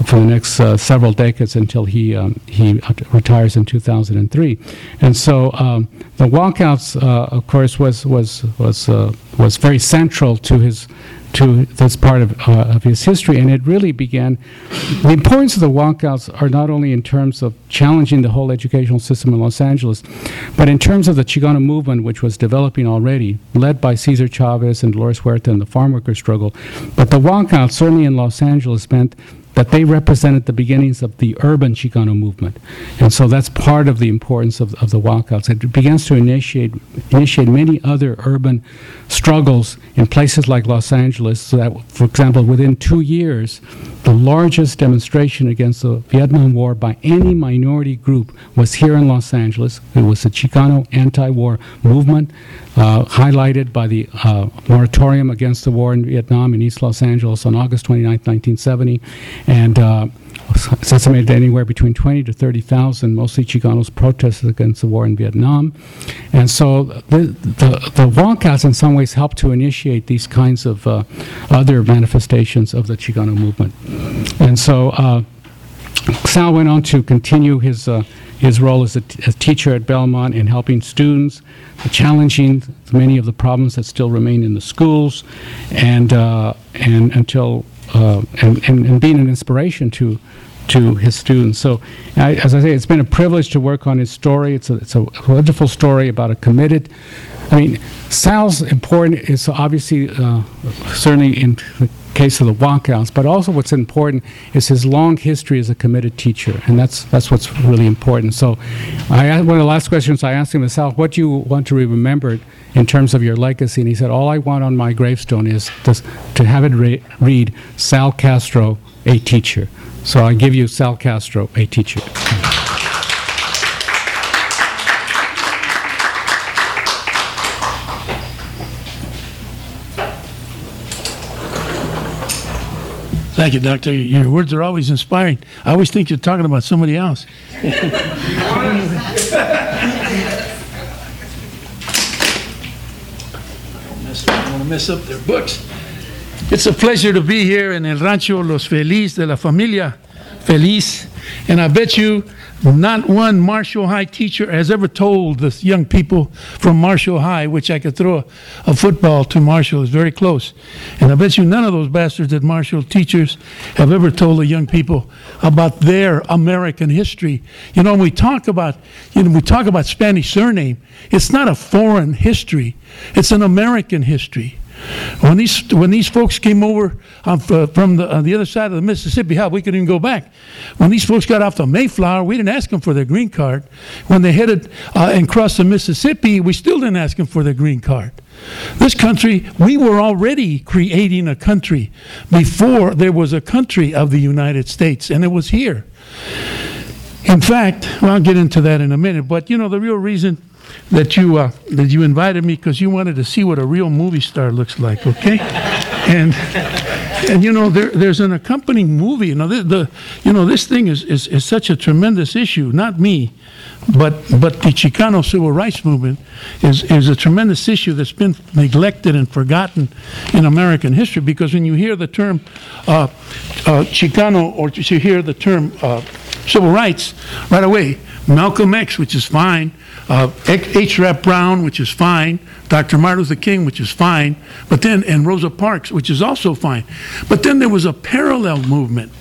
for the next uh, several decades until he um, he retires in 2003. And so um, the walkouts, uh, of course, was was was uh, was very central to his to this part of, uh, of his history, and it really began. The importance of the walkouts are not only in terms of challenging the whole educational system in Los Angeles, but in terms of the Chicano movement, which was developing already, led by Cesar Chavez and Dolores Huerta and the farm worker struggle. But the walkouts, certainly in Los Angeles, meant that they represented the beginnings of the urban Chicano movement. And so that's part of the importance of, of the walkouts. It begins to initiate, initiate many other urban struggles in places like Los Angeles, so that, for example, within two years, the largest demonstration against the Vietnam War by any minority group was here in Los Angeles. It was the Chicano anti-war movement, uh, highlighted by the uh, moratorium against the war in Vietnam in East Los Angeles on August 29, 1970. And uh, it's estimated anywhere between 20 to 30,000, mostly Chicanos, protested against the war in Vietnam. And so the, the, the in some ways helped to initiate these kinds of uh, other manifestations of the Chicano movement. And so uh, Sal went on to continue his, uh, his role as a, t- as teacher at Belmont in helping students, challenging many of the problems that still remain in the schools, and, uh, and until uh, and, and, and being an inspiration to to his students. So, I, as I say, it's been a privilege to work on his story. It's a, it's a wonderful story about a committed. I mean, Sal's important is obviously uh, certainly in case of the walkouts, but also what's important is his long history as a committed teacher, and that's that's what's really important. So, I one of the last questions I asked him is, Sal, what do you want to be remembered in terms of your legacy? And he said, all I want on my gravestone is to, to have it re- read Sal Castro, a teacher. So I give you Sal Castro, a teacher. Thank you, Doctor. Your words are always inspiring. I always think you're talking about somebody else. I want to mess up their books. It's a pleasure to be here in El Rancho Los Feliz de la Familia Feliz. And I bet you not one Marshall High teacher has ever told the young people from Marshall High, which I could throw a, football to Marshall, is very close. And I bet you none of those bastards at Marshall teachers have ever told the young people about their American history. You know, when we talk about, you know, we talk about Spanish surname, it's not a foreign history, it's an American history. When these when these folks came over um, from the, on the other side of the Mississippi, how we couldn't even go back. When these folks got off the Mayflower, we didn't ask them for their green card. When they headed uh, and crossed the Mississippi, we still didn't ask them for their green card. This country, we were already creating a country before there was a country of the United States, and it was here. In fact, well, I'll get into that in a minute. But you know, the real reason that you uh, that you invited me because you wanted to see what a real movie star looks like, okay? and and you know, there, there's an accompanying movie. You know, the, the you know this thing is, is is such a tremendous issue. Not me, but but the Chicano civil rights movement is is a tremendous issue that's been neglected and forgotten in American history. Because when you hear the term uh, uh, Chicano or you hear the term uh, civil rights, right away, Malcolm X, which is fine, uh, H. Rap Brown, which is fine, Dr. Martin Luther King, which is fine, but then and Rosa Parks, which is also fine. But then there was a parallel movement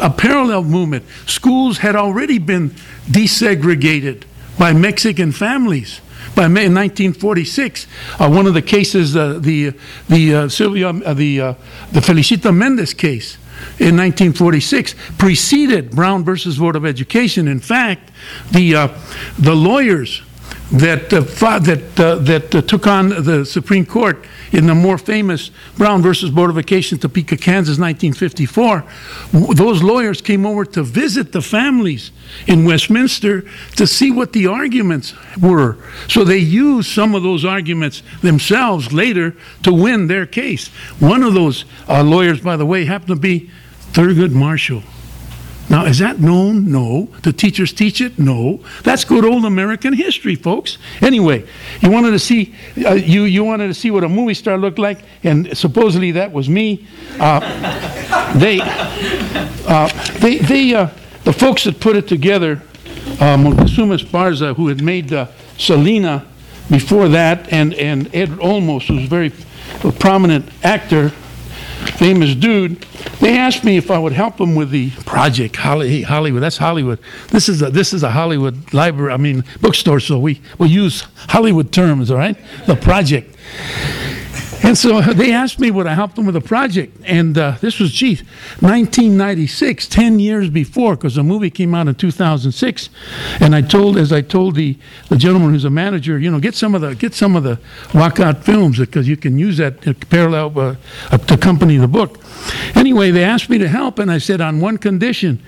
a parallel movement. Schools had already been desegregated by Mexican families. By May 1946, uh, one of the cases, uh, the the uh, Sylvia, uh, the uh, the Felicita Mendez case in 1946, preceded Brown versus Board of Education. In fact, the uh, the lawyers that uh, that uh, that uh, took on the Supreme Court in the more famous Brown versus Board of Education, Topeka, Kansas, 1954. Those lawyers came over to visit the families in Westminster to see what the arguments were. So they used some of those arguments themselves later to win their case. One of those uh, lawyers, by the way, happened to be Thurgood Marshall. Now, is that known? No. Do teachers teach it? No. That's good old American history, folks. Anyway, you wanted to see uh, you you wanted to see what a movie star looked like, and supposedly that was me. Uh, they uh, they they uh, the folks that put it together, uh, Moctezuma Esparza, who had made uh, Selena before that, and and Ed Olmos, who's a very prominent actor famous dude. They asked me if I would help them with the project Hollywood. That's Hollywood. This is a this is a Hollywood library. I mean bookstore. So we we use Hollywood terms. All right, the project. And so they asked me would I help them with a project, and uh, this was geez, 1996, 10 years before, because the movie came out in 2006. And I told, as I told the, the gentleman who's a manager, you know, get some of the get some of the walkout films because you can use that to parallel uh, to accompany the book. Anyway, they asked me to help, and I said on one condition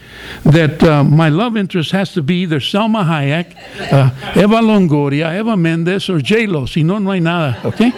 that uh, my love interest has to be either Salma Hayek, uh, Eva Longoria, Eva Mendes, or J Lo. Si no, no hay nada. Okay.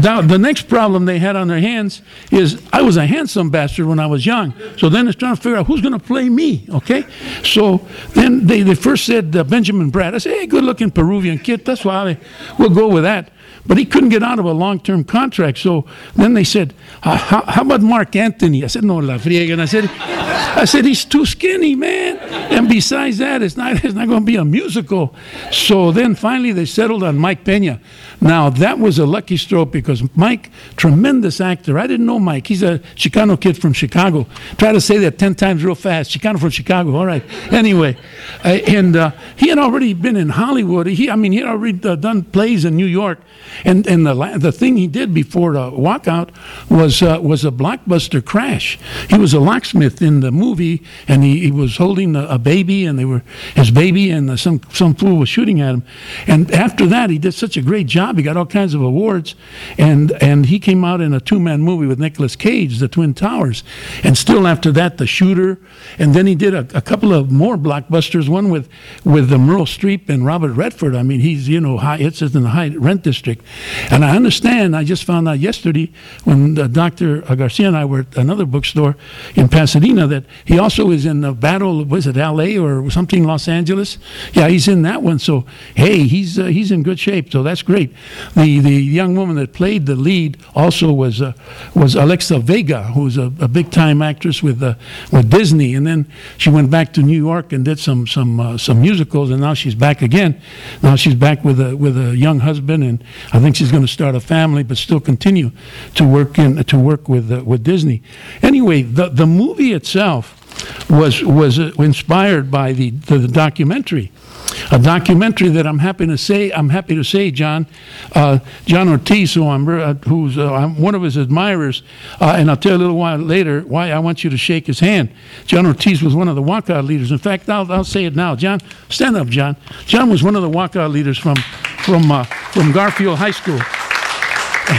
Now, the next problem they had on their hands is I was a handsome bastard when I was young. So then it's trying to figure out who's going to play me, okay? So then they, they first said uh, Benjamin Bratt. I said, hey, good looking Peruvian kid. That's why we'll go with that. But he couldn't get out of a long term contract. So then they said, uh, how, how about Marc Anthony? I said, no, la friega. And I said, I said, he's too skinny, man. And besides that, it's not, *laughs* it's not going to be a musical. So then finally they settled on Mike Pena. Now, that was a lucky stroke because Mike, tremendous actor. I didn't know Mike. He's a Chicano kid from Chicago. Try to say that 10 times real fast. Chicano from Chicago. All right. Anyway, uh, and uh, he had already been in Hollywood. He, I mean, he had already uh, done plays in New York. And, and the, la- the thing he did before the walkout was, uh, was a blockbuster crash. He was a locksmith in the movie, and he, he was holding a, a baby, and they were his baby, and some, some fool was shooting at him. And after that, he did such a great job. He got all kinds of awards, and, and he came out in a two man movie with Nicolas Cage, The Twin Towers. And still after that, The Shooter. And then he did a, a couple of more blockbusters, one with, with the Meryl Streep and Robert Redford. I mean, he's, you know, high, it's in the high rent district. And I understand, I just found out yesterday when uh, Dr. Garcia and I were at another bookstore in Pasadena that he also is in the battle, was it LA or something, Los Angeles? Yeah, he's in that one. So, hey, he's, uh, he's in good shape. So that's great. The, the young woman that played the lead also was, uh, was Alexa Vega, who's a, a big time actress with, uh, with Disney. And then she went back to New York and did some, some, uh, some musicals, and now she's back again. Now she's back with a, with a young husband, and I think she's going to start a family, but still continue to work in to work with uh, with Disney. Anyway, the the movie itself was was uh, inspired by the, the, the documentary, a documentary that I'm happy to say I'm happy to say John uh, John Ortiz, who I'm, uh, who's uh, I'm one of his admirers, uh, and I'll tell you a little while later why I want you to shake his hand. John Ortiz was one of the walkout leaders. In fact, I'll, I'll say it now. John, stand up, John. John was one of the walkout leaders from from uh, from Garfield High School,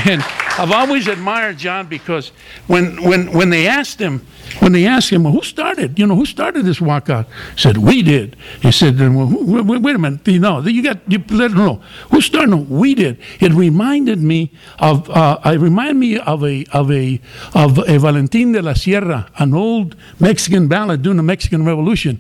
and I've always admired John because when when when they asked him when they asked him, well, who started? You know, who started this walkout? He said, we did. He said, well, who, wait, wait, a minute. You know, you got you let him know who started. No, we did. It reminded me of. Uh, it reminded me of a of a of a Valentin de la Sierra, an old Mexican ballad during the Mexican Revolution.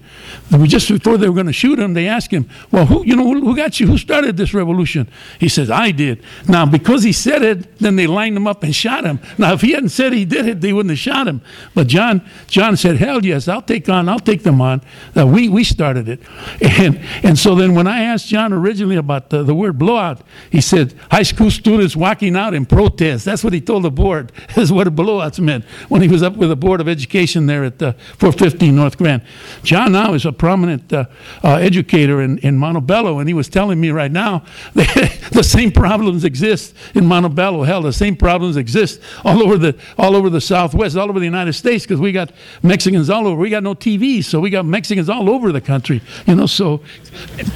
We just before they were going to shoot him, they asked him, well, who you know who, who got you? Who started this revolution? He says, I did. Now, because he said it, then they lined him up and shot him. Now, if he hadn't said he did it, they wouldn't have shot him. But John John said, "Hell yes, I'll take on. I'll take them on. We we started it." *laughs* And and so then when I asked John originally about the, the word blowout, he said, "High school students walking out in protest." That's what he told the board. *laughs* Is what a blowouts meant when he was up with the board of education there at uh, 415 North Grand. John now is a prominent uh, uh, educator in in Montebello, and he was telling me right now *laughs* the same problems exist in Montebello. Hell, the same problems exist all over the all over the Southwest, all over the United States, because we got Mexicans all over. We got no TV, so we got Mexicans all over the country. You know, so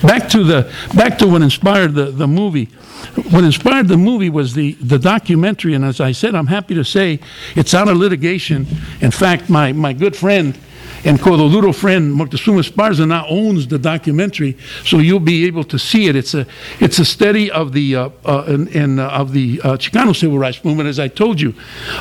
back to the back to what inspired the, the movie. What inspired the movie was the, the documentary, and as I said, I'm happy to say it's out of litigation. In fact, my, my good friend and Cododuro friend Moctezuma Esparza now owns the documentary, so you'll be able to see it. It's a it's a study of the uh, uh, in, in, uh, of the uh, Chicano civil rights movement. As I told you,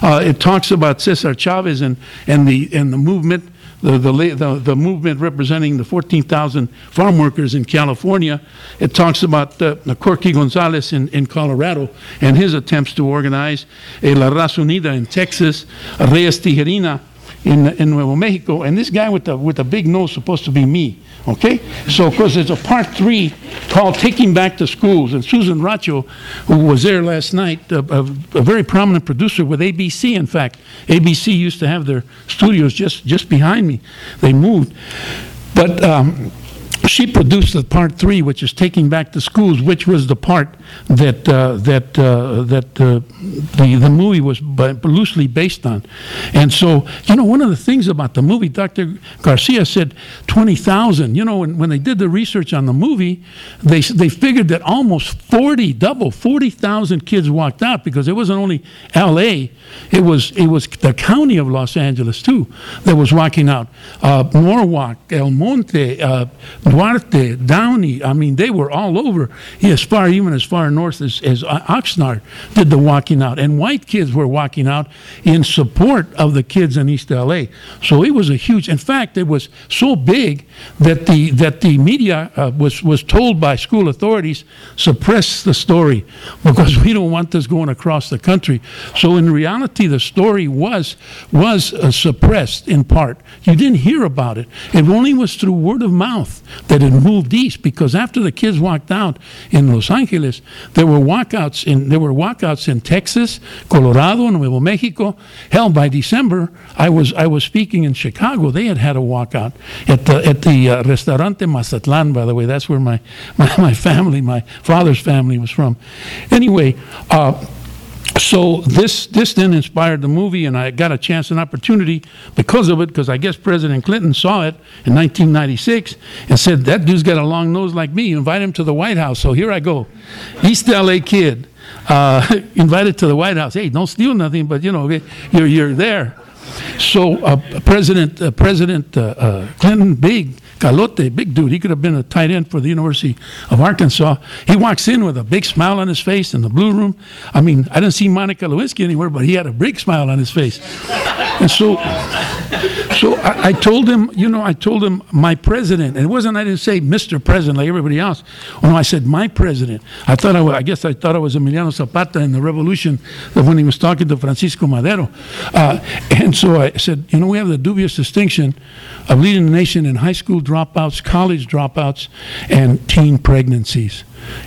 uh, it talks about Cesar Chavez and and the and the movement. The, the, the, the movement representing the 14,000 farm workers in California. It talks about uh, Corky Gonzalez in, in Colorado and his attempts to organize a La Raza Unida in Texas, Reies Tijerina in, in Nuevo Mexico, and this guy with the with the big nose supposed to be me. Okay, so of course, there's a part three called "Taking Back the Schools," and Susan Racho, who was there last night, a, a, a very prominent producer with ABC. In fact, ABC used to have their studios just just behind me. They moved, but. Um, she produced the part three, which is taking back the schools, which was the part that uh, that uh, that uh, the the movie was loosely based on. And so, you know, one of the things about the movie, Dr. Garcia said twenty thousand. You know, when, when they did the research on the movie, they they figured that almost forty, double forty thousand kids walked out because it wasn't only L.A. It was it was the county of Los Angeles too that was walking out. Uh, Norwalk, El Monte. Duarte, Downey, I mean, they were all over, as far, even as far north as, as Oxnard did the walking out. And white kids were walking out in support of the kids in East LA. So it was a huge, in fact, it was so big that the, that the media uh, was, was told by school authorities, suppress the story *laughs* because we don't want this going across the country. So in reality, the story was, was uh, suppressed in part. You didn't hear about it. It only was through word of mouth that it moved east because after the kids walked out in Los Angeles, there were walkouts in there were walkouts in Texas, Colorado, and Nuevo Mexico. Hell, by December, I was I was speaking in Chicago. They had had a walkout at the at the uh, Restaurante Mazatlan. By the way, that's where my, *laughs* my my family, my father's family, was from. Anyway. Uh, so this this then inspired the movie, and I got a chance, an opportunity because of it, because I guess President Clinton saw it in 1996 and said that dude's got a long nose like me. Invite him to the White House. So here I go, East LA kid, uh, *laughs* invited to the White House. Hey, don't steal nothing, but you know you're you're there. So uh, President uh, President uh, uh, Clinton, big calote, big dude. He could have been a tight end for the University of Arkansas. He walks in with a big smile on his face in the blue room. I mean, I didn't see Monica Lewinsky anywhere, but he had a big smile on his face. And so, so I, I told him, you know, I told him my president. And it wasn't I didn't say Mr. President like everybody else. Oh no, I said my president. I thought I, was, I guess I thought I was Emiliano Zapata in the revolution when he was talking to Francisco Madero. Uh, and so I said, you know, we have the dubious distinction of leading the nation in high school dropouts, college dropouts, and teen pregnancies.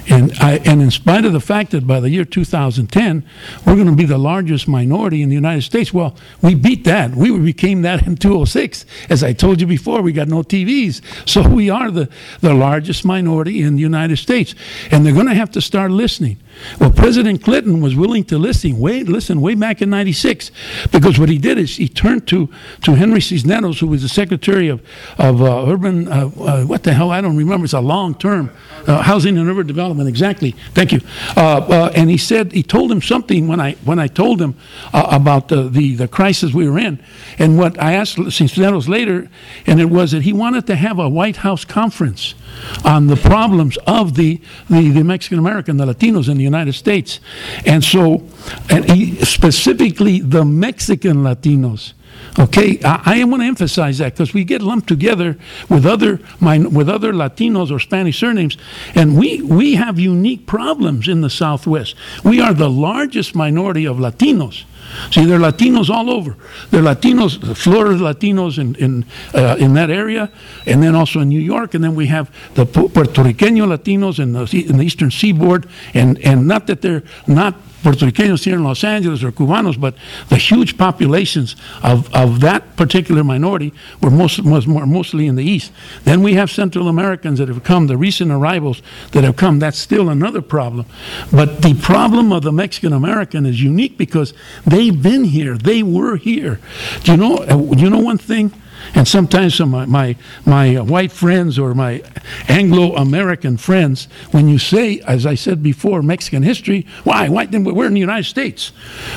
And, I, and in spite of the fact that by the year 2010, we're going to be the largest minority in the United States, well, we beat that. We became that in 206. As I told you before, we got no TVs. So we are the, the largest minority in the United States. And they're going to have to start listening. Well, President Clinton was willing to listen way, listen way back in 96 because what he did is he turned to, to Henry Cisneros, who was the Secretary of, of uh, Urban, uh, uh, what the hell, I don't remember, it's a long term, uh, Housing and Urban Development, exactly. Thank you. Uh, uh, and he said, he told him something when I, when I told him about the, the, the crisis we were in. And what I asked Cisneros later, and it was that he wanted to have a White House conference on the problems of the, the, the Mexican American, the Latinos in the United States. And so, and he, specifically the Mexican Latinos. Okay, I, I want to emphasize that because we get lumped together with other with other Latinos or Spanish surnames, and we we have unique problems in the Southwest. We are the largest minority of Latinos. See, there are Latinos all over. There are Latinos, Florida Latinos in in, uh, in that area, and then also in New York, and then we have the Puerto Riqueño Latinos in the, in the Eastern Seaboard, and and not that they're not Puerto Ricanos here in Los Angeles or Cubanos, but the huge populations of, of that particular minority were most, more, mostly in the East. Then we have Central Americans that have come, the recent arrivals that have come. That's still another problem. But the problem of the Mexican American is unique because they've been here, they were here. Do you know, uh, you know one thing? And sometimes some my, my, my white friends or my Anglo American friends, when you say, as I said before, Mexican history, why? Why? then We're in the United States.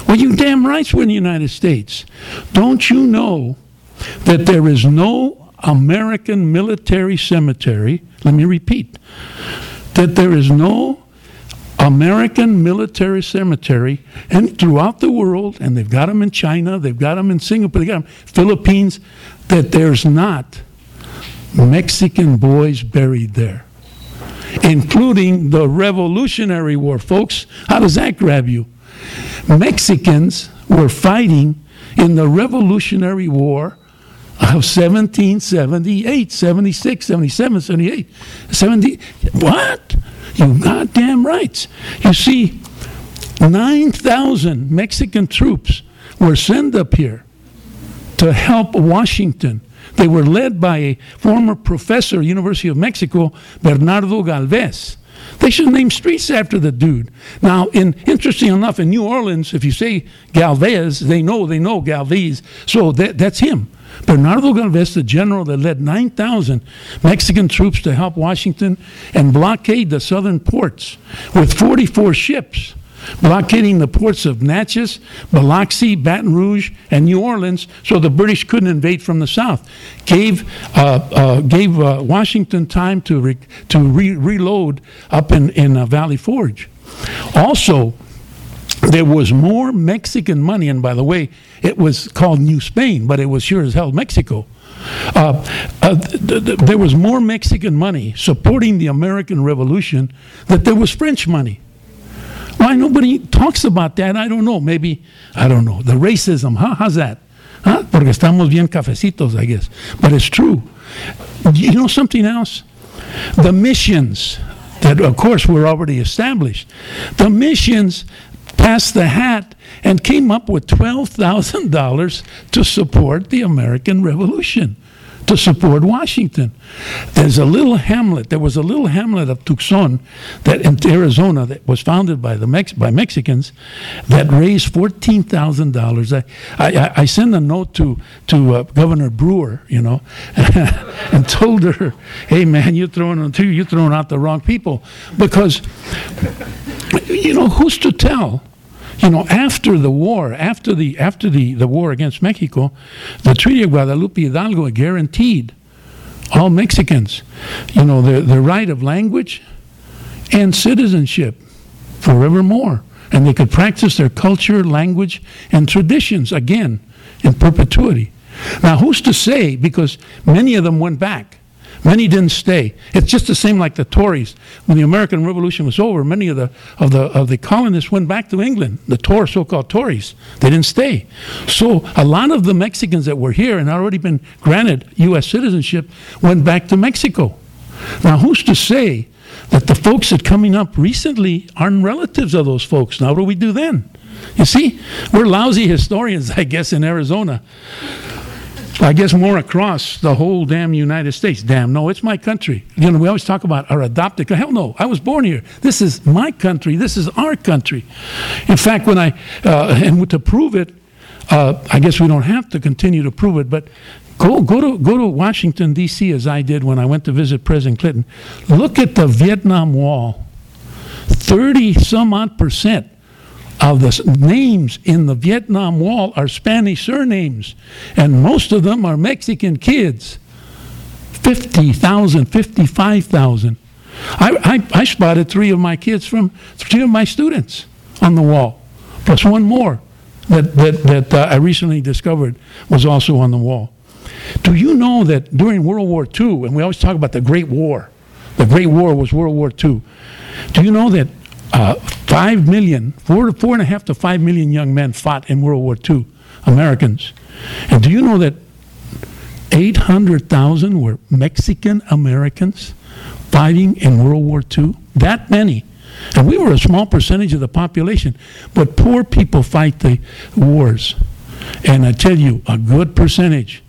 Well, you damn right we're in the United States. Don't you know that there is no American military cemetery? Let me repeat that there is no American military cemetery and throughout the world, and they've got them in China, they've got them in Singapore, they got them Philippines, that there's not Mexican boys buried there, including the Revolutionary War. Folks, how does that grab you? Mexicans were fighting in the Revolutionary War of 1778, 76, 77, 78, 70. What? You goddamn rights. You see, 9,000 Mexican troops were sent up here to help Washington. They were led by a former professor, University of Mexico, Bernardo Galvez. They should name streets after the dude. Now, in interesting enough, in New Orleans, if you say Galvez, they know they know Galvez. So that, that's him. Bernardo Galvez, the general that led 9,000 Mexican troops to help Washington and blockade the southern ports with 44 ships blockading the ports of Natchez, Biloxi, Baton Rouge, and New Orleans so the British couldn't invade from the south. Gave, uh, uh, gave uh, Washington time to, re- to re- reload up in, in uh, Valley Forge. Also, there was more Mexican money, and by the way, it was called New Spain, but it was sure as hell Mexico. Uh, uh, th- th- there was more Mexican money supporting the American Revolution than there was French money. Why nobody talks about that? I don't know. Maybe, I don't know. The racism, huh? How's that? Huh? Porque estamos bien cafecitos, I guess. But it's true. You know something else? the missions that, of course, were already established. The missions passed the hat and came up with $12,000 to support the American Revolution to support Washington. There's a little hamlet. There was a little hamlet of Tucson that in Arizona that was founded by the Mex- by Mexicans that raised fourteen thousand dollars. I, I I sent a note to to uh, Governor Brewer, you know, *laughs* and told her, "Hey man, you're throwing you're throwing out the wrong people because you know who's to tell." You know, after the war, after the after the, the war against Mexico, the Treaty of Guadalupe Hidalgo guaranteed all Mexicans, you know, the, the right of language and citizenship forevermore. And they could practice their culture, language, and traditions again in perpetuity. Now, who's to say, because many of them went back, Many didn't stay. It's just the same like the Tories. When the American Revolution was over, many of the of the of the colonists went back to England. The Tor, so-called Tories, they didn't stay. So a lot of the Mexicans that were here and already been granted U.S. citizenship went back to Mexico. Now, who's to say that the folks that coming up recently aren't relatives of those folks? Now, what do we do then? You see, we're lousy historians, *laughs* I guess, in Arizona. I guess more across the whole damn United States. Damn, no, it's my country. You know, we always talk about our adopted. Hell no, I was born here. This is my country. This is our country. In fact, when I uh, and to prove it, uh, I guess we don't have to continue to prove it, but go go to go to Washington D.C. as I did when I went to visit President Clinton. Look at the Vietnam Wall. Thirty some odd percent of the names in the Vietnam Wall are Spanish surnames, and most of them are Mexican kids. 50,000, 55,000. I, I, I, spotted three of my kids from three of my students on the wall, plus one more that, that, that uh, I recently discovered was also on the wall. Do you know that during World War II, and we always talk about the Great War, the Great War was World War II. Do you know that uh, five million, four four and a half to five million young men fought in World War II, Americans. And do you know that 800,000 were Mexican Americans fighting in World War II? That many. And we were a small percentage of the population, but poor people fight the wars. And I tell you, a good percentage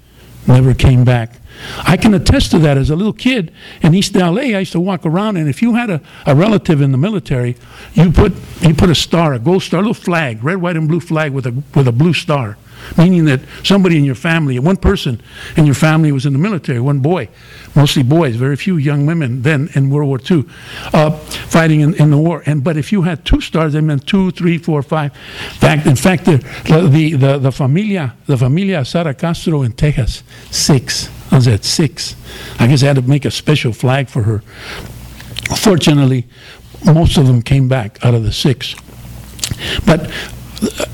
never came back. I can attest to that as a little kid in East LA. I used to walk around, and if you had a, a relative in the military, you put you put a star, a gold star, a little flag, red, white, and blue flag with a with a blue star, meaning that somebody in your family, one person in your family was in the military, one boy, mostly boys, very few young women then in World War II, uh, fighting in, in, the war. And but if you had two stars, that meant two, three, four, five. In fact, in fact, the the the, the familia the familia Sara Castro in Texas, six. I was at six. I guess I had to make a special flag for her. Fortunately, most of them came back out of the six. But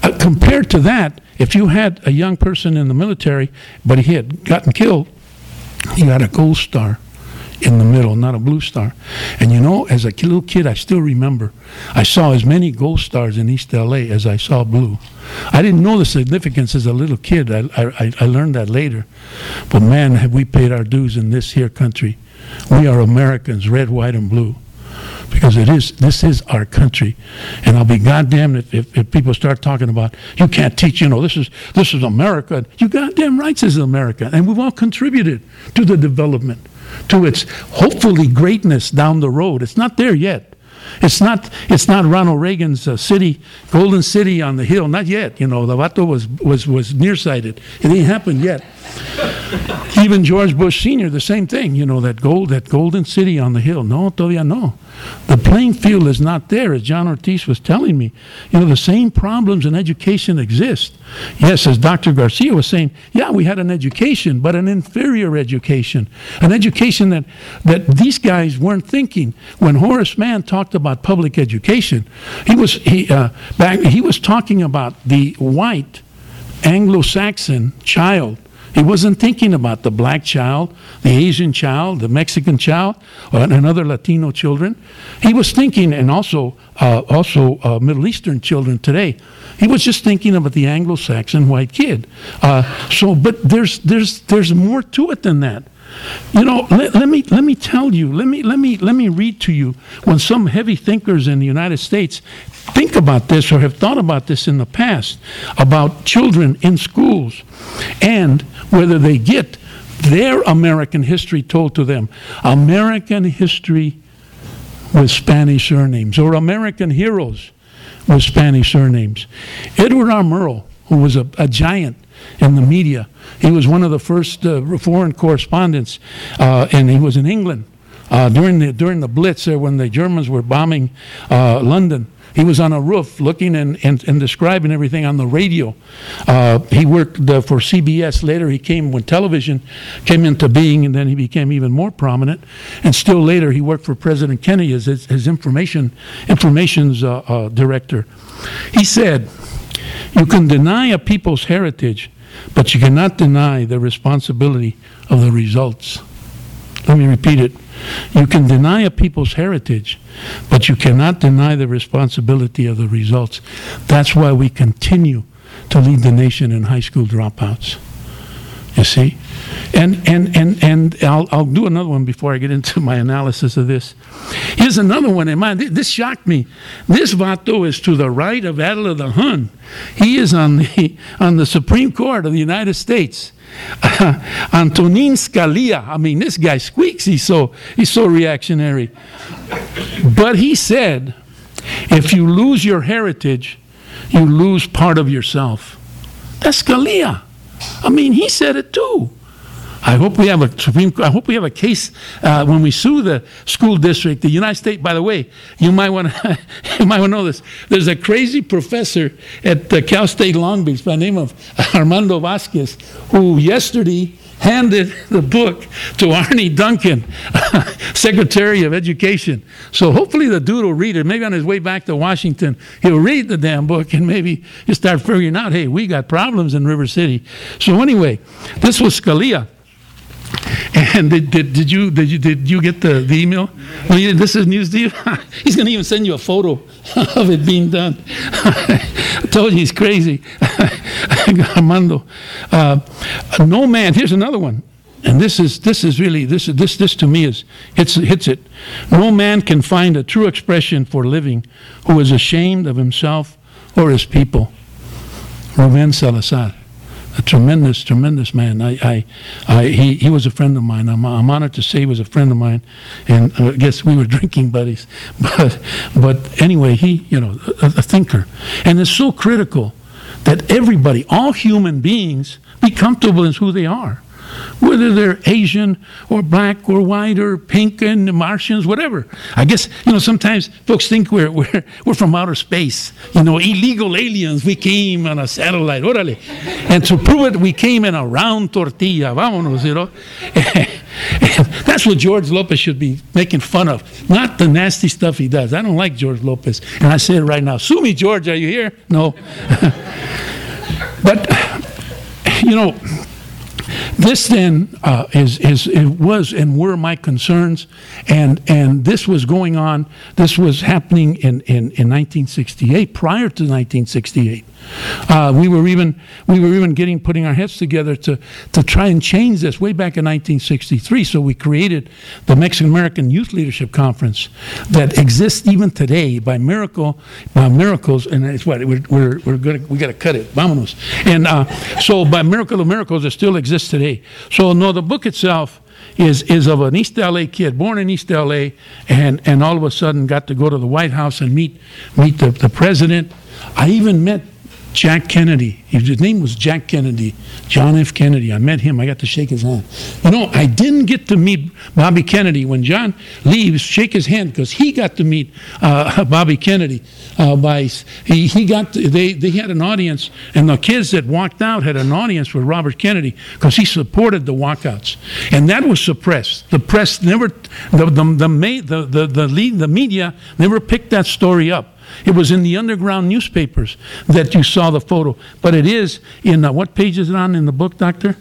uh, compared to that, if you had a young person in the military, but he had gotten killed, he got a gold star in the middle, not a blue star. And you know, as a little kid, I still remember I saw as many gold stars in East LA as I saw blue. I didn't know the significance as a little kid. I, I, I learned that later. But man, have we paid our dues in this here country. We are Americans, red, white, and blue. Because it is, this is our country, and I'll be goddamn if, if, if people start talking about you can't teach. You know, this is this is America. You goddamn right, this is America, and we've all contributed to the development to its hopefully greatness down the road. It's not there yet. It's not, it's not Ronald Reagan's uh, city, Golden City on the hill. Not yet. You know, Lavato was, was, was nearsighted. It ain't happened yet. *laughs* Even George Bush Sr., the same thing. You know, that gold, that Golden City on the hill. No, todavía no. The playing field is not there, as John Ortiz was telling me. You know, the same problems in education exist. Yes, as Dr. Garcia was saying, yeah, we had an education, but an inferior education. An education that, that these guys weren't thinking. When Horace Mann talked about public education, he was, he, uh, back, he was talking about the white Anglo Saxon child he wasn't thinking about the black child, the Asian child, the Mexican child, and other Latino children. He was thinking, and also uh, also uh, Middle Eastern children today. He was just thinking about the Anglo-Saxon white kid. Uh, so, but there's there's there's more to it than that. You know, let, let me let me tell you, let me let me let me read to you when some heavy thinkers in the United States think about this or have thought about this in the past about children in schools and whether they get their American history told to them. American history with Spanish surnames or American heroes with Spanish surnames. Edward R. Murrow, who was a, a giant in the media, he was one of the first uh, foreign correspondents, uh, and he was in England uh, during the during the Blitz there when the Germans were bombing uh, London. He was on a roof looking and, and, and describing everything on the radio. Uh, he worked uh, for CBS. Later, he came when television came into being, and then he became even more prominent. And still later, he worked for President Kennedy as his, his information information's director. He said, "You can deny a people's heritage, but you cannot deny the responsibility of the results." Let me repeat it. You can deny a people's heritage, but you cannot deny the responsibility of the results. That's why we continue to lead the nation in high school dropouts. You see? And and and and I'll I'll do another one before I get into my analysis of this. Here's another one in mind. This shocked me. This vato is to the right of Attila the Hun. He is on the *laughs* on the Supreme Court of the United States. *laughs* Antonin Scalia. I mean, this guy squeaks. He's so he's so reactionary. But he said, if you lose your heritage, you lose part of yourself. That's Scalia. I mean, he said it too. I hope we have a Supreme. I hope we have a case uh, when we sue the school district, the United States. By the way, you might want to *laughs* you might want to know this. There's a crazy professor at uh, Cal State Long Beach by the name of *laughs* Armando Vasquez who yesterday handed *laughs* the book to Arne Duncan, Secretary of Education. So hopefully the dude will read it. Maybe on his way back to Washington, he'll read the damn book and maybe he'll start figuring out, hey, we got problems in River City. So anyway, this was Scalia. *laughs* And did, did, did you did you did you get the, the email? Well, you, this is news to you. *laughs* he's going to even send you a photo *laughs* of it being done. I told you he's crazy, Armando. Uh, no man. Here's another one, and this is this is really this this this to me is hits hits it. No man can find a true expression for living who is ashamed of himself or his people. Ruben Salazar a tremendous, tremendous man. I, I, I, he, he was a friend of mine. I'm, I'm honored to say he was a friend of mine, and uh, I guess we were *laughs* drinking buddies. But, but anyway, he, you know, a, a thinker, and it's so critical that everybody, all human beings, be comfortable in who they are whether they're Asian or black or white or pink and Martians, whatever. I guess, you know, sometimes folks think we're, we're, we're from outer space. You know, illegal aliens, we came on a satellite, orale. And to prove it, we came in a round tortilla, vámonos, you know. *laughs* that's what George Lopez should be making fun of, not the nasty stuff he does. I don't like George Lopez. And I say it right now. Sue me, George, are you here? No. *laughs* but, you know, this then uh, is, is was and were my concerns, and and this was going on. This was happening in, in, in 1968, prior to 1968. Uh, we were even we were even getting putting our heads together to to try and change this way back in 1963. So we created the Mexican American Youth Leadership Conference that exists even today by miracle by miracles. And it's what we're we're, we're gonna we got to cut it. Vámonos. And uh, so by miracle of miracles, it still exists today. So no, the book itself is is of an East LA kid, born in East LA, and and all of a sudden got to go to the White House and meet meet the, the president. I even met Jack Kennedy. His name was Jack Kennedy, John F. Kennedy. I met him. I got to shake his hand. You know, I didn't get to meet Bobby Kennedy. When John leaves, shake his hand because he got to meet uh, *laughs* Bobby Kennedy. Uh, by he, he got to, they they had an audience, and the kids that walked out had an audience with Robert Kennedy because he supported the walkouts, and that was suppressed. The press never, the the the the the, the, the media never picked that story up. It was in the underground newspapers that you saw the photo. But it is in uh, what page is it on in the book, Doctor?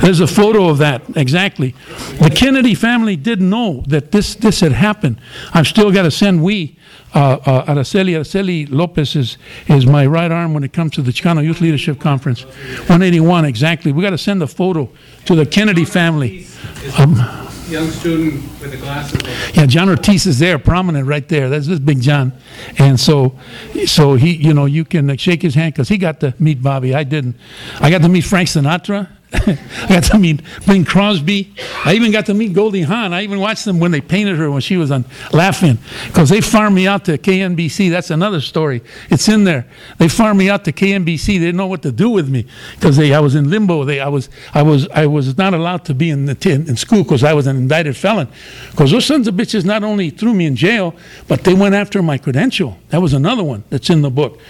There's a photo of that, exactly. The Kennedy family didn't know that this, this had happened. I've still got to send we, uh, uh, Araceli, Araceli Lopez is, is my right arm when it comes to the Chicano Youth Leadership Conference. 181, exactly. We've got to send a photo to the Kennedy family. Um, Young student with the glasses. yeah, John Ortiz is there, prominent right there. That's this Big John, and so, so he, you know, you can shake his hand because he got to meet Bobby. I didn't. I got to meet Frank Sinatra. *laughs* I got to meet Bing Crosby. I even got to meet Goldie Hawn. I even watched them when they painted her when she was on Laugh-In, because they farmed me out to KNBC. That's another story. It's in there. They farmed me out to KNBC. They didn't know what to do with me because I was in limbo. They I was I was I was not allowed to be in the t- in school because I was an indicted felon. Because those sons of bitches not only threw me in jail, but they went after my credential. That was another one that's in the book.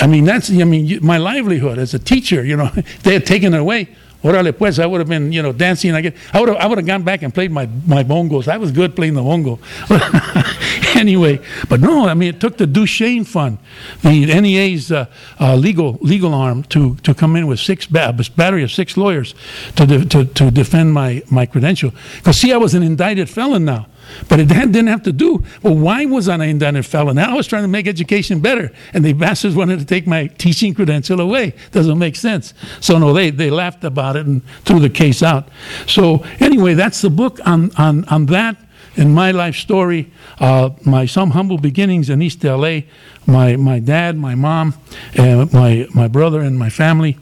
I mean that's I mean my livelihood as a teacher. You know *laughs* they had taken it away. Orale pues, I would have been, you know, dancing. I get, I would have, I would have gone back and played my my bongos. I was good playing the bongo. *laughs* anyway, but no, I mean, it took the DuShane Fund, the NEA's uh, uh, legal legal arm, to to come in with six ba- battery of six lawyers to de- to to defend my my credential. Because see, I was an indicted felon now. But it didn't have to do. Well, why was I an indicted felon? I was trying to make education better, and the bastards wanted to take my teaching credential away. Doesn't make sense. So no, they they laughed about it and threw the case out. So anyway, that's the book on on on that in my life story, uh, my some humble beginnings in East LA, my my dad, my mom, uh, my my brother, and my family.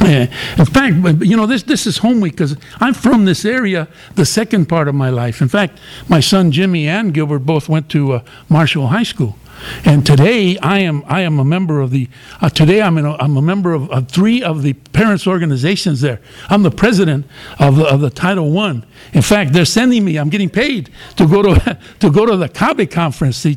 Uh, in fact, you know, this, this is home week because I'm from this area the second part of my life. In fact, my son Jimmy and Gilbert both went to uh, Marshall High School. And today I am I am a member of the uh, today I'm a, I'm a member of, of three of the parents organizations there. I'm the president of the, of the Title One. In fact, they're sending me. I'm getting paid to go to *laughs* to go to the CABE conference, the,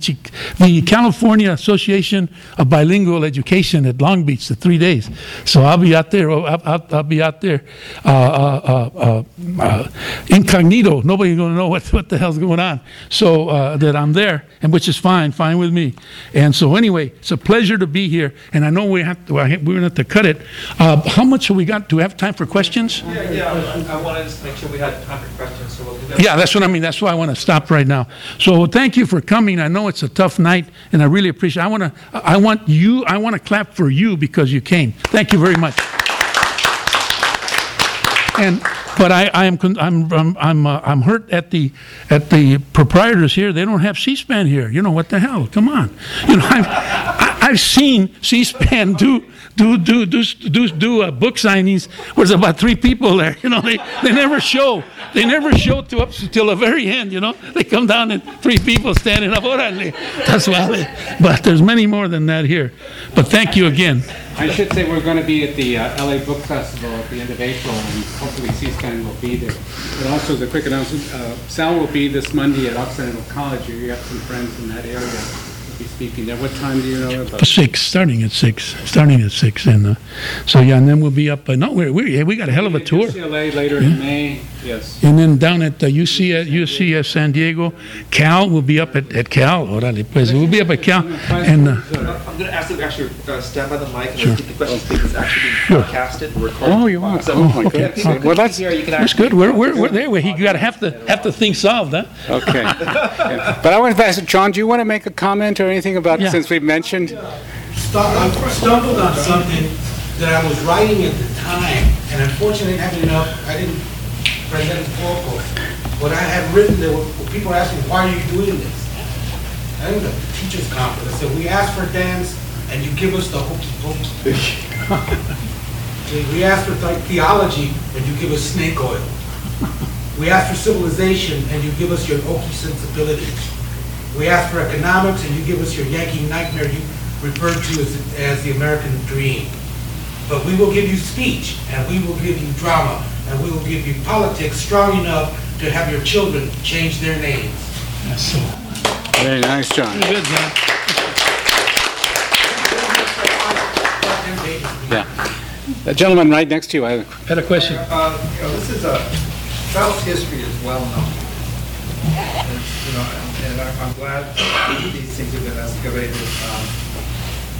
the California Association of Bilingual Education at Long Beach, the three days. So I'll be out there. I'll, I'll, I'll be out there uh, uh, uh, uh, uh, incognito. Nobody's going to know what what the hell's going on. So that I'm there, and which is fine, fine with me. And so anyway, it's a pleasure to be here. And I know we have to, I- we're going to have to cut it. Uh, how much have we got? Do we have time for questions? Yeah, yeah, I- I wanted to make sure we had time for questions, so we'll do that. Yeah, that's what I mean. That's why I want to stop right now. So thank you for coming. I know it's a tough night, and I really appreciate. I want to. I want you. I want to clap for you because you came. Thank you very much. And but I, I am I'm I'm I'm, uh, I'm hurt at the at the proprietors here. They don't have C-SPAN here. You know what the hell? Come on. You know *laughs* I've I- I've seen C-SPAN do do do do do do uh, book signings. There's about three people there. You know they they never show. They never show to up till the very end. You know they come down and three people standing up. That's *laughs* why. But there's many more than that here. But thank you again. I should say we're going to be at the uh, LA Book Festival at the end of April, and hopefully C-SPAN will be there. But also, as a quick announcement, uh, Sal will be this Monday at Occidental College. You have some friends in that area speaking there. What time do you know about? Six, starting at six, starting at six, and uh, so yeah, and then we'll be up. Uh, no, we we we got a hell of a tour, UCLA later in May, yes. and then down at uh, UC at UCS San Diego, Cal will be up at, at Cal. Orale, pues we'll be up at Cal, and uh, I'm going to ask them to actually uh, stand by the mic and repeat the questions because it's actually being Sure. broadcasted and recorded. Oh, you are? So, Oh, my yeah, goodness. Well, that's- hear, you can that's good. We're we're, we're there. We got to have to have the thing solved, huh? Okay. Yeah. *laughs* But I want to ask, John, do you want to make a comment or anything about, Yeah. since we've mentioned? stu- I stumbled on something that I was writing at the time, and unfortunately, I didn't have enough, I didn't present it vocal. What I had written, there were, people were asking, why are you doing this? I think the teacher's conference, I said, we ask for dance, and you give us the hokey pokey. We- *laughs* We ask for the- theology, and you give us snake oil. We ask for civilization, and you give us your oaky sensibilities. We ask for economics, and you give us your Yankee nightmare you referred to as, as the American dream. But we will give you speech, and we will give you drama, and we will give you politics strong enough to have your children change their names. That's so Very nice, John. good, John. Yeah. The gentleman right next to you, I Had a question. Uh, you know, this is a, South's history is well known. You know, and I'm- I'm glad these things have been excavated. Um,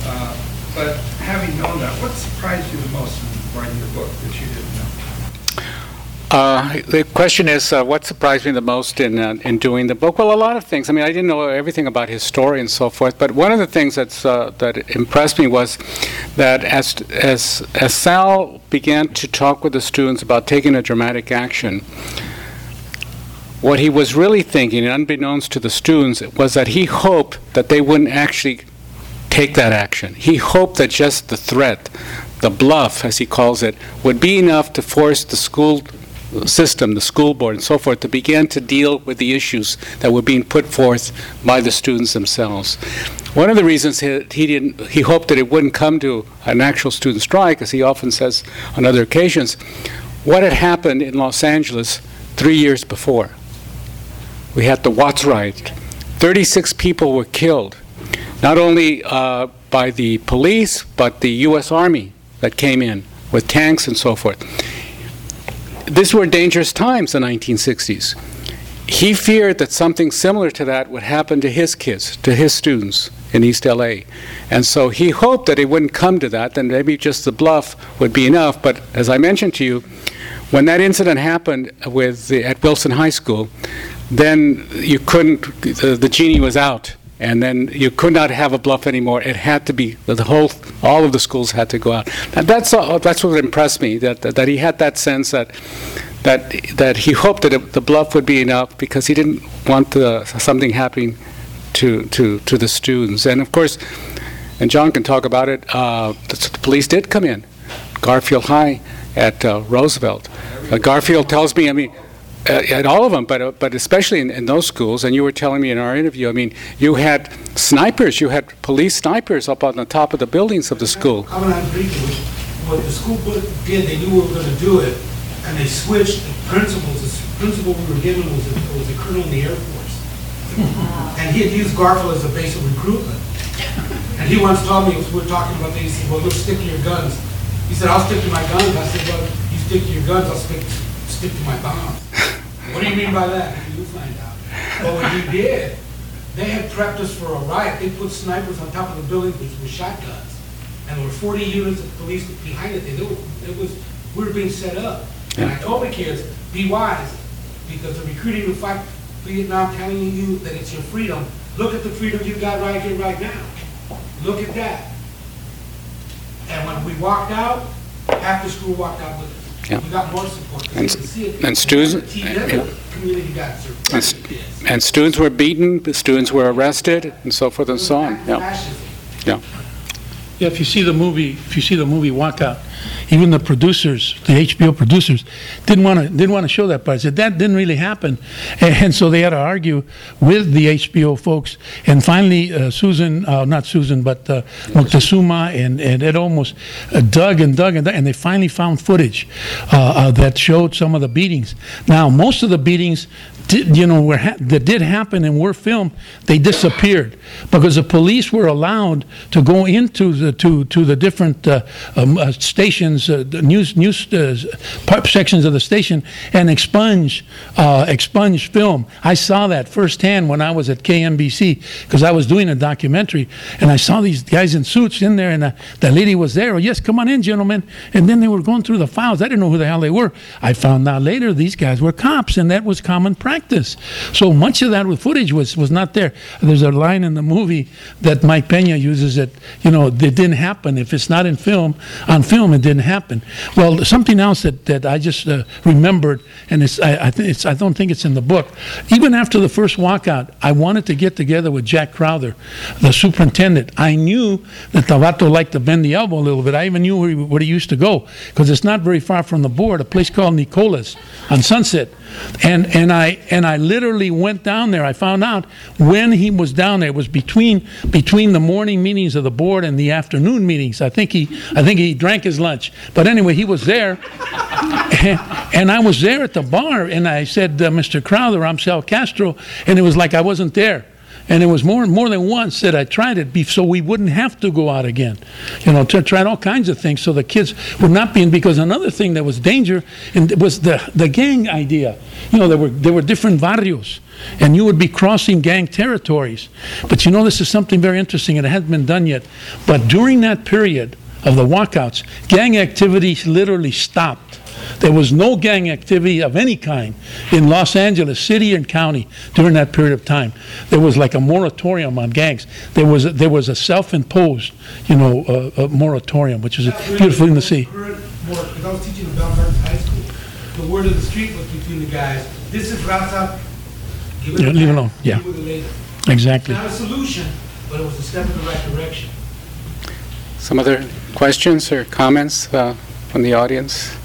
uh, But having known that, what surprised you the most in writing the book that you didn't know? Uh, The question is, uh, what surprised me the most in, uh, in doing the book? Well, a lot of things. I mean, I didn't know everything about his story and so forth, but one of the things that's, uh, that impressed me was that as, as, as Sal began to talk with the students about taking a dramatic action, what he was really thinking, unbeknownst to the students, was that he hoped that they wouldn't actually take that action. He hoped that just the threat, the bluff, as he calls it, would be enough to force the school system, the school board and so forth, to begin to deal with the issues that were being put forth by the students themselves. One of the reasons he, he didn't, he hoped that it wouldn't come to an actual student strike, as he often says on other occasions, what had happened in Los Angeles three years before. We had the Watts riot. 36 people were killed, not only uh, by the police, but the U.S. Army that came in with tanks and so forth these were dangerous times, the 1960s. He feared that something similar to that would happen to his kids, to his students in East LA. And so he hoped that it wouldn't come to that, then maybe just the bluff would be enough. But as I mentioned to you, when that incident happened with the, at Wilson High School, then you couldn't, the, the genie was out and then you could not have a bluff anymore. It had to be the whole, all of the schools had to go out. And that's all, that's what impressed me that, that that he had that sense that that that he hoped that it, the bluff would be enough because he didn't want the, something happening to to to the students. And of course, and John can talk about it. Uh, the, the police did come in, Garfield High at uh, Roosevelt. Uh, Garfield tells me, I mean uh, at all of them, but uh, but especially in, in those schools. And you were telling me in our interview, I mean, you had snipers, you had police snipers up on the top of the buildings of the school. Coming on briefly, what the school board did, they knew we were going to do it, and they switched the principals. The principal we were given was a, was a colonel in the Air Force, and he had used Garfield as a base of recruitment. And he once told me, we were talking about this, he said, well, you'll stick to your guns. He said, I'll stick to my guns. I said, well, you stick to your guns, I'll stick, stick to my bombs. What do you mean by that? You find out. But what he did, they had prepped us for a riot. They put snipers on top of the buildings with, with shotguns. And there were 40 units of police behind it. They, knew it was, we were being set up. And I told the kids, be wise, because the recruiting to fight Vietnam telling you that it's your freedom. Look at the freedom you got right here, right now. Look at that. And when we walked out, half the school walked out with us. Yeah. And and students- And, and students were beaten, the students were arrested, and so forth and so on. Yeah, yeah. Yeah, if you see the movie, if you see the movie Walkout, even the producers, the HBO producers, didn't want to didn't want to show that part. Said that didn't really happen, and, *laughs* and so they had to argue with the HBO folks. And finally, uh, Susan, uh, not Susan, but uh, Moctezuma and and it almost uh, dug and dug and dug, and they finally found footage uh, uh, that showed some of the beatings. Now, most of the beatings. Did, you know, ha- that did happen and were filmed, they disappeared because the police were allowed to go into the to to the different uh, um, uh, stations, uh, the news news uh, sections of the station, and expunge uh, expunge film. I saw that firsthand when I was at KNBC because I was doing a documentary, and I saw these guys in suits in there, and uh, the lady was there. Oh, yes, come on in, gentlemen. And then they were going through the files. I didn't know who the hell they were. I found out later these guys were cops, and that was common practice. So much of that footage was was not there. There's a line in the movie that Mike Pena uses that you know it didn't happen. If it's not in film, on film, it didn't happen. Well, something else that, that I just uh, remembered, and it's I, I, think it's, I don't think it's in the book. Even after the first walkout, I wanted to get together with Jack Crowther, the superintendent. I knew that Tavato liked to bend the elbow a little bit. I even knew where he, where he used to go because it's not very far from the board, a place called Nicolas on Sunset. And, and, I, and I literally went down there. I found out when he was down there. It was between, between the morning meetings of the board and the afternoon meetings. I think, he, I think he drank his lunch. But anyway, he was there. *laughs* and, I was there at the bar, and I said, uh, Mr. Crowther, I'm Sal Castro. And it was like I wasn't there. And it was more more than once that I tried it so we wouldn't have to go out again. You know, to tried all kinds of things so the kids would not be in. Because another thing that was danger and it was the the gang idea. You know, there were there were different barrios, and you would be crossing gang territories. But you know, this is something very interesting, and it hasn't been done yet. But during that period of the walkouts, gang activity literally stopped. There was no gang activity of any kind in Los Angeles City and County during that period of time. There was like a moratorium on gangs. There was a, there was a self-imposed, you know, uh, uh, moratorium, which is a beautiful thing to see. Because I was teaching Gardens High School, the word of the street was between the guys, this is Raza, give Yeah, leave it alone, yeah. Exactly. Not a solution, but it was a step in the right direction. Some other questions or comments uh, from the audience?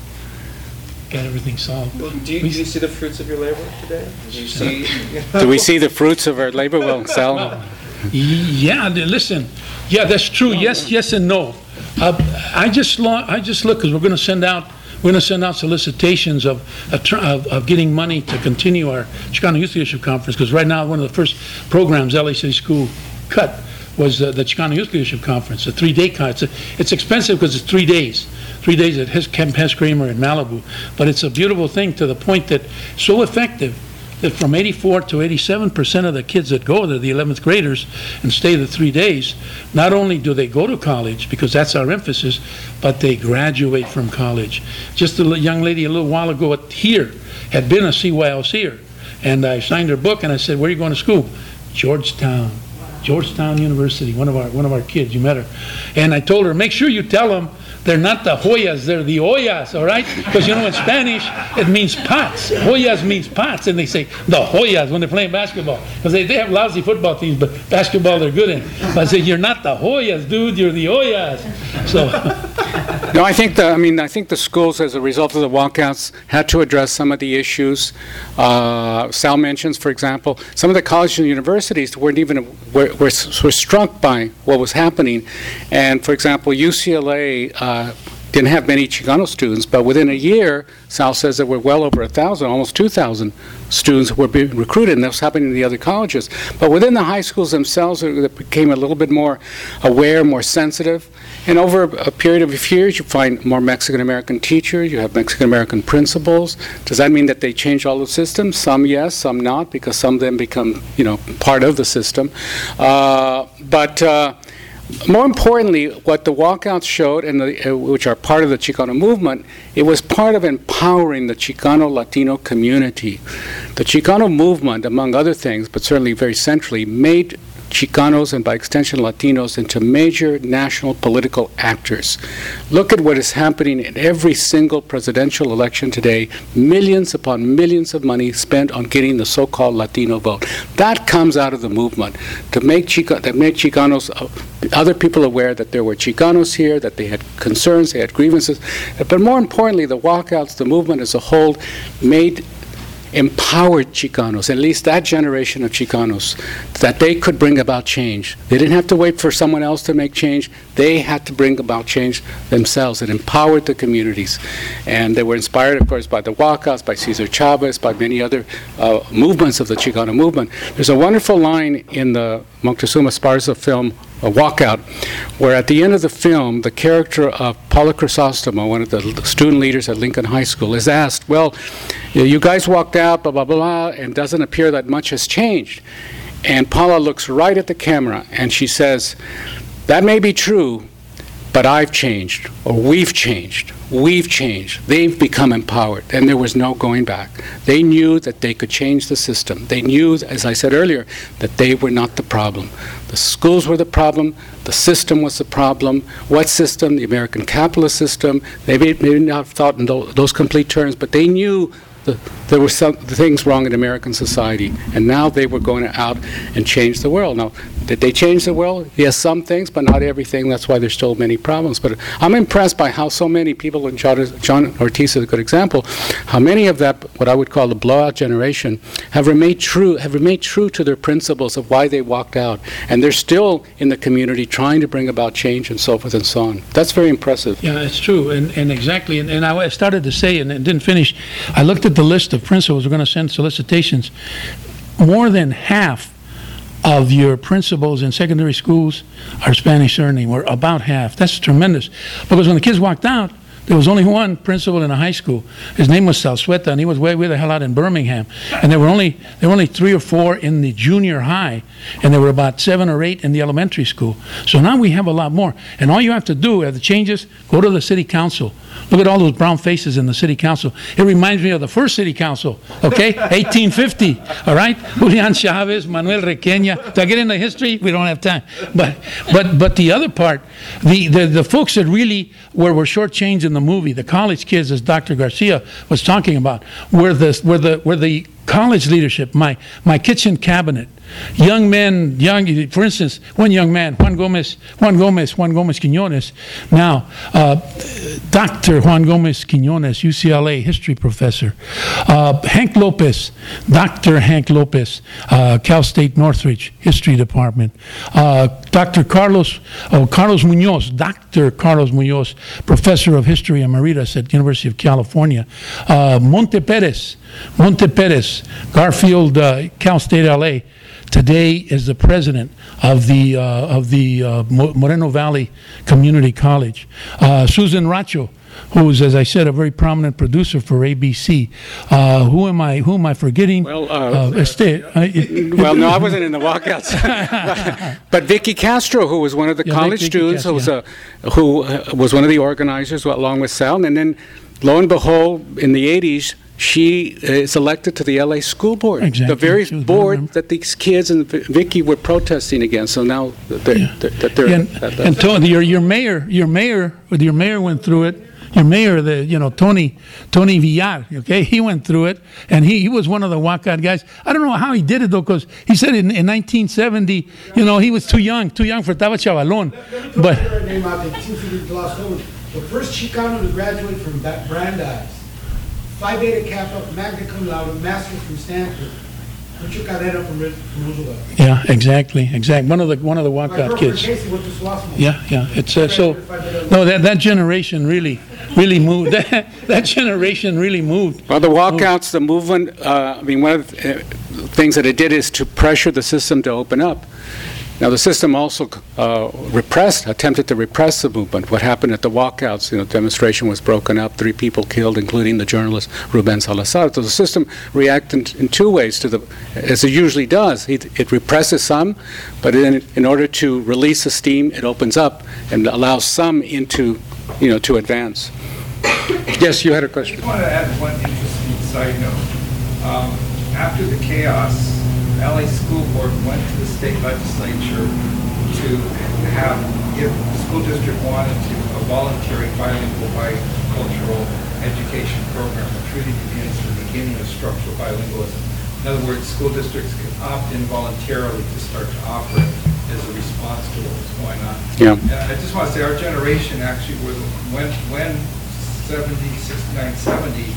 Got everything solved. Well, do you, do you see the fruits of your labor today? Do you see? *laughs* Do we see the fruits of our labor? Well, Sal? Yeah, listen, yeah, that's true, yes, yes and no. Uh, I just, lo- I just look, because we're going to send out, we're going to send out solicitations of, of of of getting money to continue our Chicano Youth Leadership Conference, because right now, one of the first programs LA City School cut was uh, the Chicano Youth Leadership Conference, a three-day con, it's, it's expensive because it's three days, three days at his Camp Hess Kramer in Malibu, but it's a beautiful thing to the point that, so effective, that from 84 to 87 percent of the kids that go, they're the 11th graders, and stay the three days, not only do they go to college, because that's our emphasis, but they graduate from college. Just a young lady a little while ago here had been a CYLCer, and I signed her book, and I said, where are you going to school? Georgetown. Georgetown University, one of our, one of our kids, you met her. And I told her, make sure you tell them they're not the Hoyas, they're the Oyas, all right? Because you know, in Spanish, it means pots. Hoyas means pots, and they say the Hoyas when they're playing basketball. Because they, they have lousy football teams, but basketball they're good in. But I say, you're not the Hoyas, dude, you're the Oyas. So, *laughs* No, I think the, I mean, I think the schools, as a result of the walkouts, had to address some of the issues. Uh, Sal mentions, for example, some of the colleges and universities weren't even, were, were were struck by what was happening. And, for example, UCLA uh, didn't have many Chicano students, but within a year, Sal says there were well over a 1,000, almost 2,000 students were being recruited, and that was happening in the other colleges. But within the high schools themselves, it became a little bit more aware, more sensitive. And over a period of a few years, you find more Mexican-American teachers, you have Mexican-American principals. Does that mean that they change all the systems? Some yes, some not, because some of them become, you know, part of the system. Uh, But uh, more importantly, what the walkouts showed, and the, uh, which are part of the Chicano movement, it was part of empowering the Chicano Latino community. The Chicano movement, among other things, but certainly very centrally, made Chicanos and by extension Latinos into major national political actors. Look at what is happening in every single presidential election today. Millions upon millions of money spent on getting the so-called Latino vote. That comes out of the movement to make Chica, make Chicanos, uh, other people aware that there were Chicanos here, that they had concerns, they had grievances. But more importantly, the walkouts, the movement as a whole, made empowered Chicanos, at least that generation of Chicanos, that they could bring about change. They didn't have to wait for someone else to make change. They had to bring about change themselves. It empowered the communities. And they were inspired, of course, by the walkouts, by Cesar Chavez, by many other uh, movements of the Chicano movement. There's a wonderful line in the Moctezuma Esparza film, a walkout, where at the end of the film, the character of Paula Crisostomo, one of the student leaders at Lincoln High School, is asked, well, you guys walked out, blah, blah, blah, and doesn't appear that much has changed. And Paula looks right at the camera and she says, that may be true, but I've changed, or we've changed. We've changed. They've become empowered, and there was no going back. They knew that they could change the system. They knew, as I said earlier, that they were not the problem. The schools were the problem. The system was the problem. What system? The American capitalist system. They may, may not have thought in tho- those complete terms, but they knew the, there were some things wrong in American society, and now they were going out and change the world. Now, did they change the world? Yes, some things, but not everything. That's why there's still many problems. But I'm impressed by how so many people, and John, John Ortiz is a good example, how many of that, what I would call the blowout generation, have remained true, have remained true to their principles of why they walked out, and they're still in the community trying to bring about change and so forth and so on. That's very impressive. Yeah, it's true, and, and exactly, and, and I started to say, and it didn't finish, I looked at the list of principals we're going to send solicitations. More than half of your principals in secondary schools are Spanish surname, or about half. That's tremendous. Because when the kids walked out, there was only one principal in a high school. His name was Salsueta, and he was way, way the hell out in Birmingham. And there were only there were only three or four in the junior high, and there were about seven or eight in the elementary school. So now we have a lot more. And all you have to do, at the changes, go to the city council. Look at all those brown faces in the city council. It reminds me of the first city council, okay? *laughs* 1850, all right? Julian Chavez, Manuel Requeña. Do I get into history? We don't have time. But but but the other part, the the, the folks that really were, were shortchanged in the movie, the college kids, as Dr. Garcia was talking about, were the were the were the college leadership, my my kitchen cabinet, young men, young, for instance, one young man, Juan Gomez, Juan Gomez, Juan Gomez Quinones. Now, uh, Dr. Juan Gomez Quinones, UCLA history professor. Uh, Hank Lopez, Dr. Hank Lopez, uh, Cal State Northridge history department. Uh, Dr. Carlos, oh, Carlos Munoz, Dr. Carlos Munoz, professor of history emeritus at University of California. Uh, Monte Perez, Monte Perez, Garfield, uh, Cal State LA today is the president of the uh, of the uh, Moreno Valley Community College. Uh, Susan Racho, who's, as I said, a very prominent producer for ABC. Uh, who am I? Who am I forgetting? Well, uh, Este- I- *laughs* Well, no, I wasn't in the walkouts. *laughs* but Vicky Castro, who was one of the Yeah, college Vicky students, who was Castro, a, who uh, was one of the organizers along with Sal, and then lo and behold, in the 80s, she uh, is elected to the LA School Board, Exactly. the very She was one of board that these kids and Vicky were protesting against. So now that they're, that they're, and, that- that- and Tony, your your mayor, your mayor, your mayor went through it. Your mayor, the you know Tony Tony Villar, okay, *laughs* he went through it, and he, he was one of the walkout guys. I don't know how he did it though, because he said in, in 1970, you know, he was too young, too young for Taba Chavalon, but name out there, two figures glossed over. The first Chicano to graduate from Ba- Brandeis, Phi Beta Kappa, magna cum laude, master's from Stanford, Mucho Carrera from Ri- from Roosevelt. yeah, exactly, exactly. One of the one of the My walkout kids. Casey went to Swarthmore. Yeah, yeah. It's uh, so. No, that that generation really, really moved. *laughs* That, that generation really moved. Well, the walkouts, the movement, uh, I mean, one of the uh, things that it did is to pressure the system to open up. Now, the system also uh, repressed, attempted to repress the movement. What happened at the walkouts, you know, demonstration was broken up, three people killed, including the journalist Ruben Salazar. So the system reacted in two ways to the, as it usually does. It, it represses some, but in, in order to release the steam, it opens up and allows some into, you know, to advance. Yes, you had a question. I just want to add one interesting side note. Um, After the chaos, LA School Board went to the state legislature to have, if the school district wanted to, a voluntary bilingual bicultural education program, which really begins the beginning of structural bilingualism. In other words, school districts can opt in voluntarily to start to offer it as a response to what was going on. Yeah. And I just want to say, our generation actually was, when, when 70, 69, 70,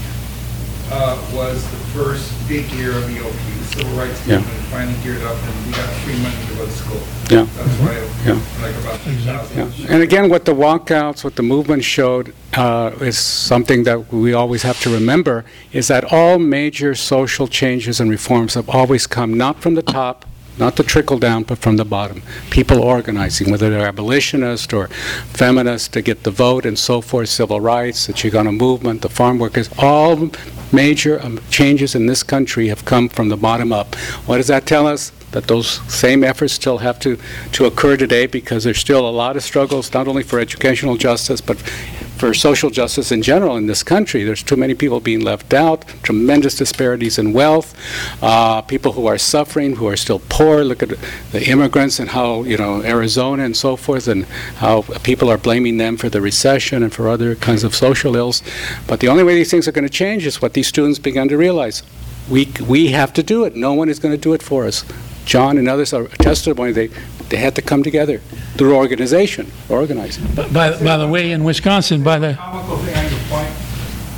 uh, was the first big year of the OP, the civil rights Yeah. movement finally geared up and we got free money to go to school. Yeah. That's why Yeah. I like about Yeah. 2000. And again, what the walkouts, what the movement showed uh, is something that we always have to remember, is that all major social changes and reforms have always come not from the top, not the trickle down, but from the bottom. People organizing, whether they're abolitionist or feminists to get the vote and so forth, civil rights, the Chicano movement, the farm workers, all major um, changes in this country have come from the bottom up. What does that tell us? That those same efforts still have to, to occur today because there's still a lot of struggles, not only for educational justice, but for social justice in general in this country. There's too many people being left out, tremendous disparities in wealth, uh, people who are suffering, who are still poor. Look at the immigrants and how, you know, Arizona and so forth, and how people are blaming them for the recession and for other kinds of social ills. But the only way these things are going to change is what these students began to realize. We, we have to do it. No one is going to do it for us. John and others are testimony, they, they had to come together through organization, organizing. By, by the way, in Wisconsin, by the Comical thing on your point,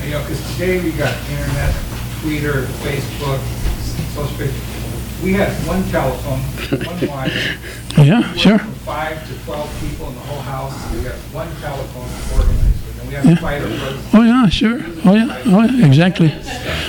you know, because today we got internet, Twitter, Facebook, social media. We had one telephone, one wire. *laughs* yeah, sure. From five to 12 people in the whole house, we got one telephone organizer. We had to Oh yeah, sure. Oh yeah, oh yeah, exactly.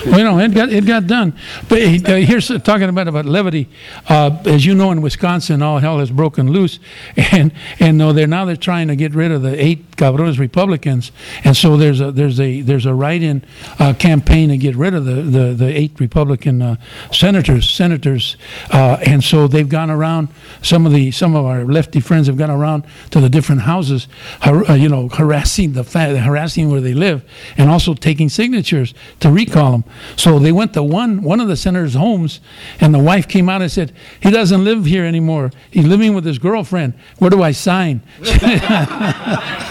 Well, you know, it got it got done. But uh, here's uh, talking about about levity. Uh, as you know, in Wisconsin, all hell has broken loose, *laughs* and and no, they're now they're trying to get rid of the eight cabrones Republicans, and so there's a there's a there's a write-in uh, campaign to get rid of the the, the eight Republican uh, senators senators, uh, and so they've gone around. Some of the some of our lefty friends have gone around to the different houses, har- uh, you know, harassing the fa- harassing where they live, and also taking signatures to recall them. So they went to one one of the senators' homes, and the wife came out and said, "He doesn't live here anymore. He's living with his girlfriend. Where do I sign?" *laughs*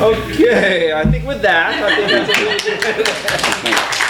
Okay, I think with that, *laughs*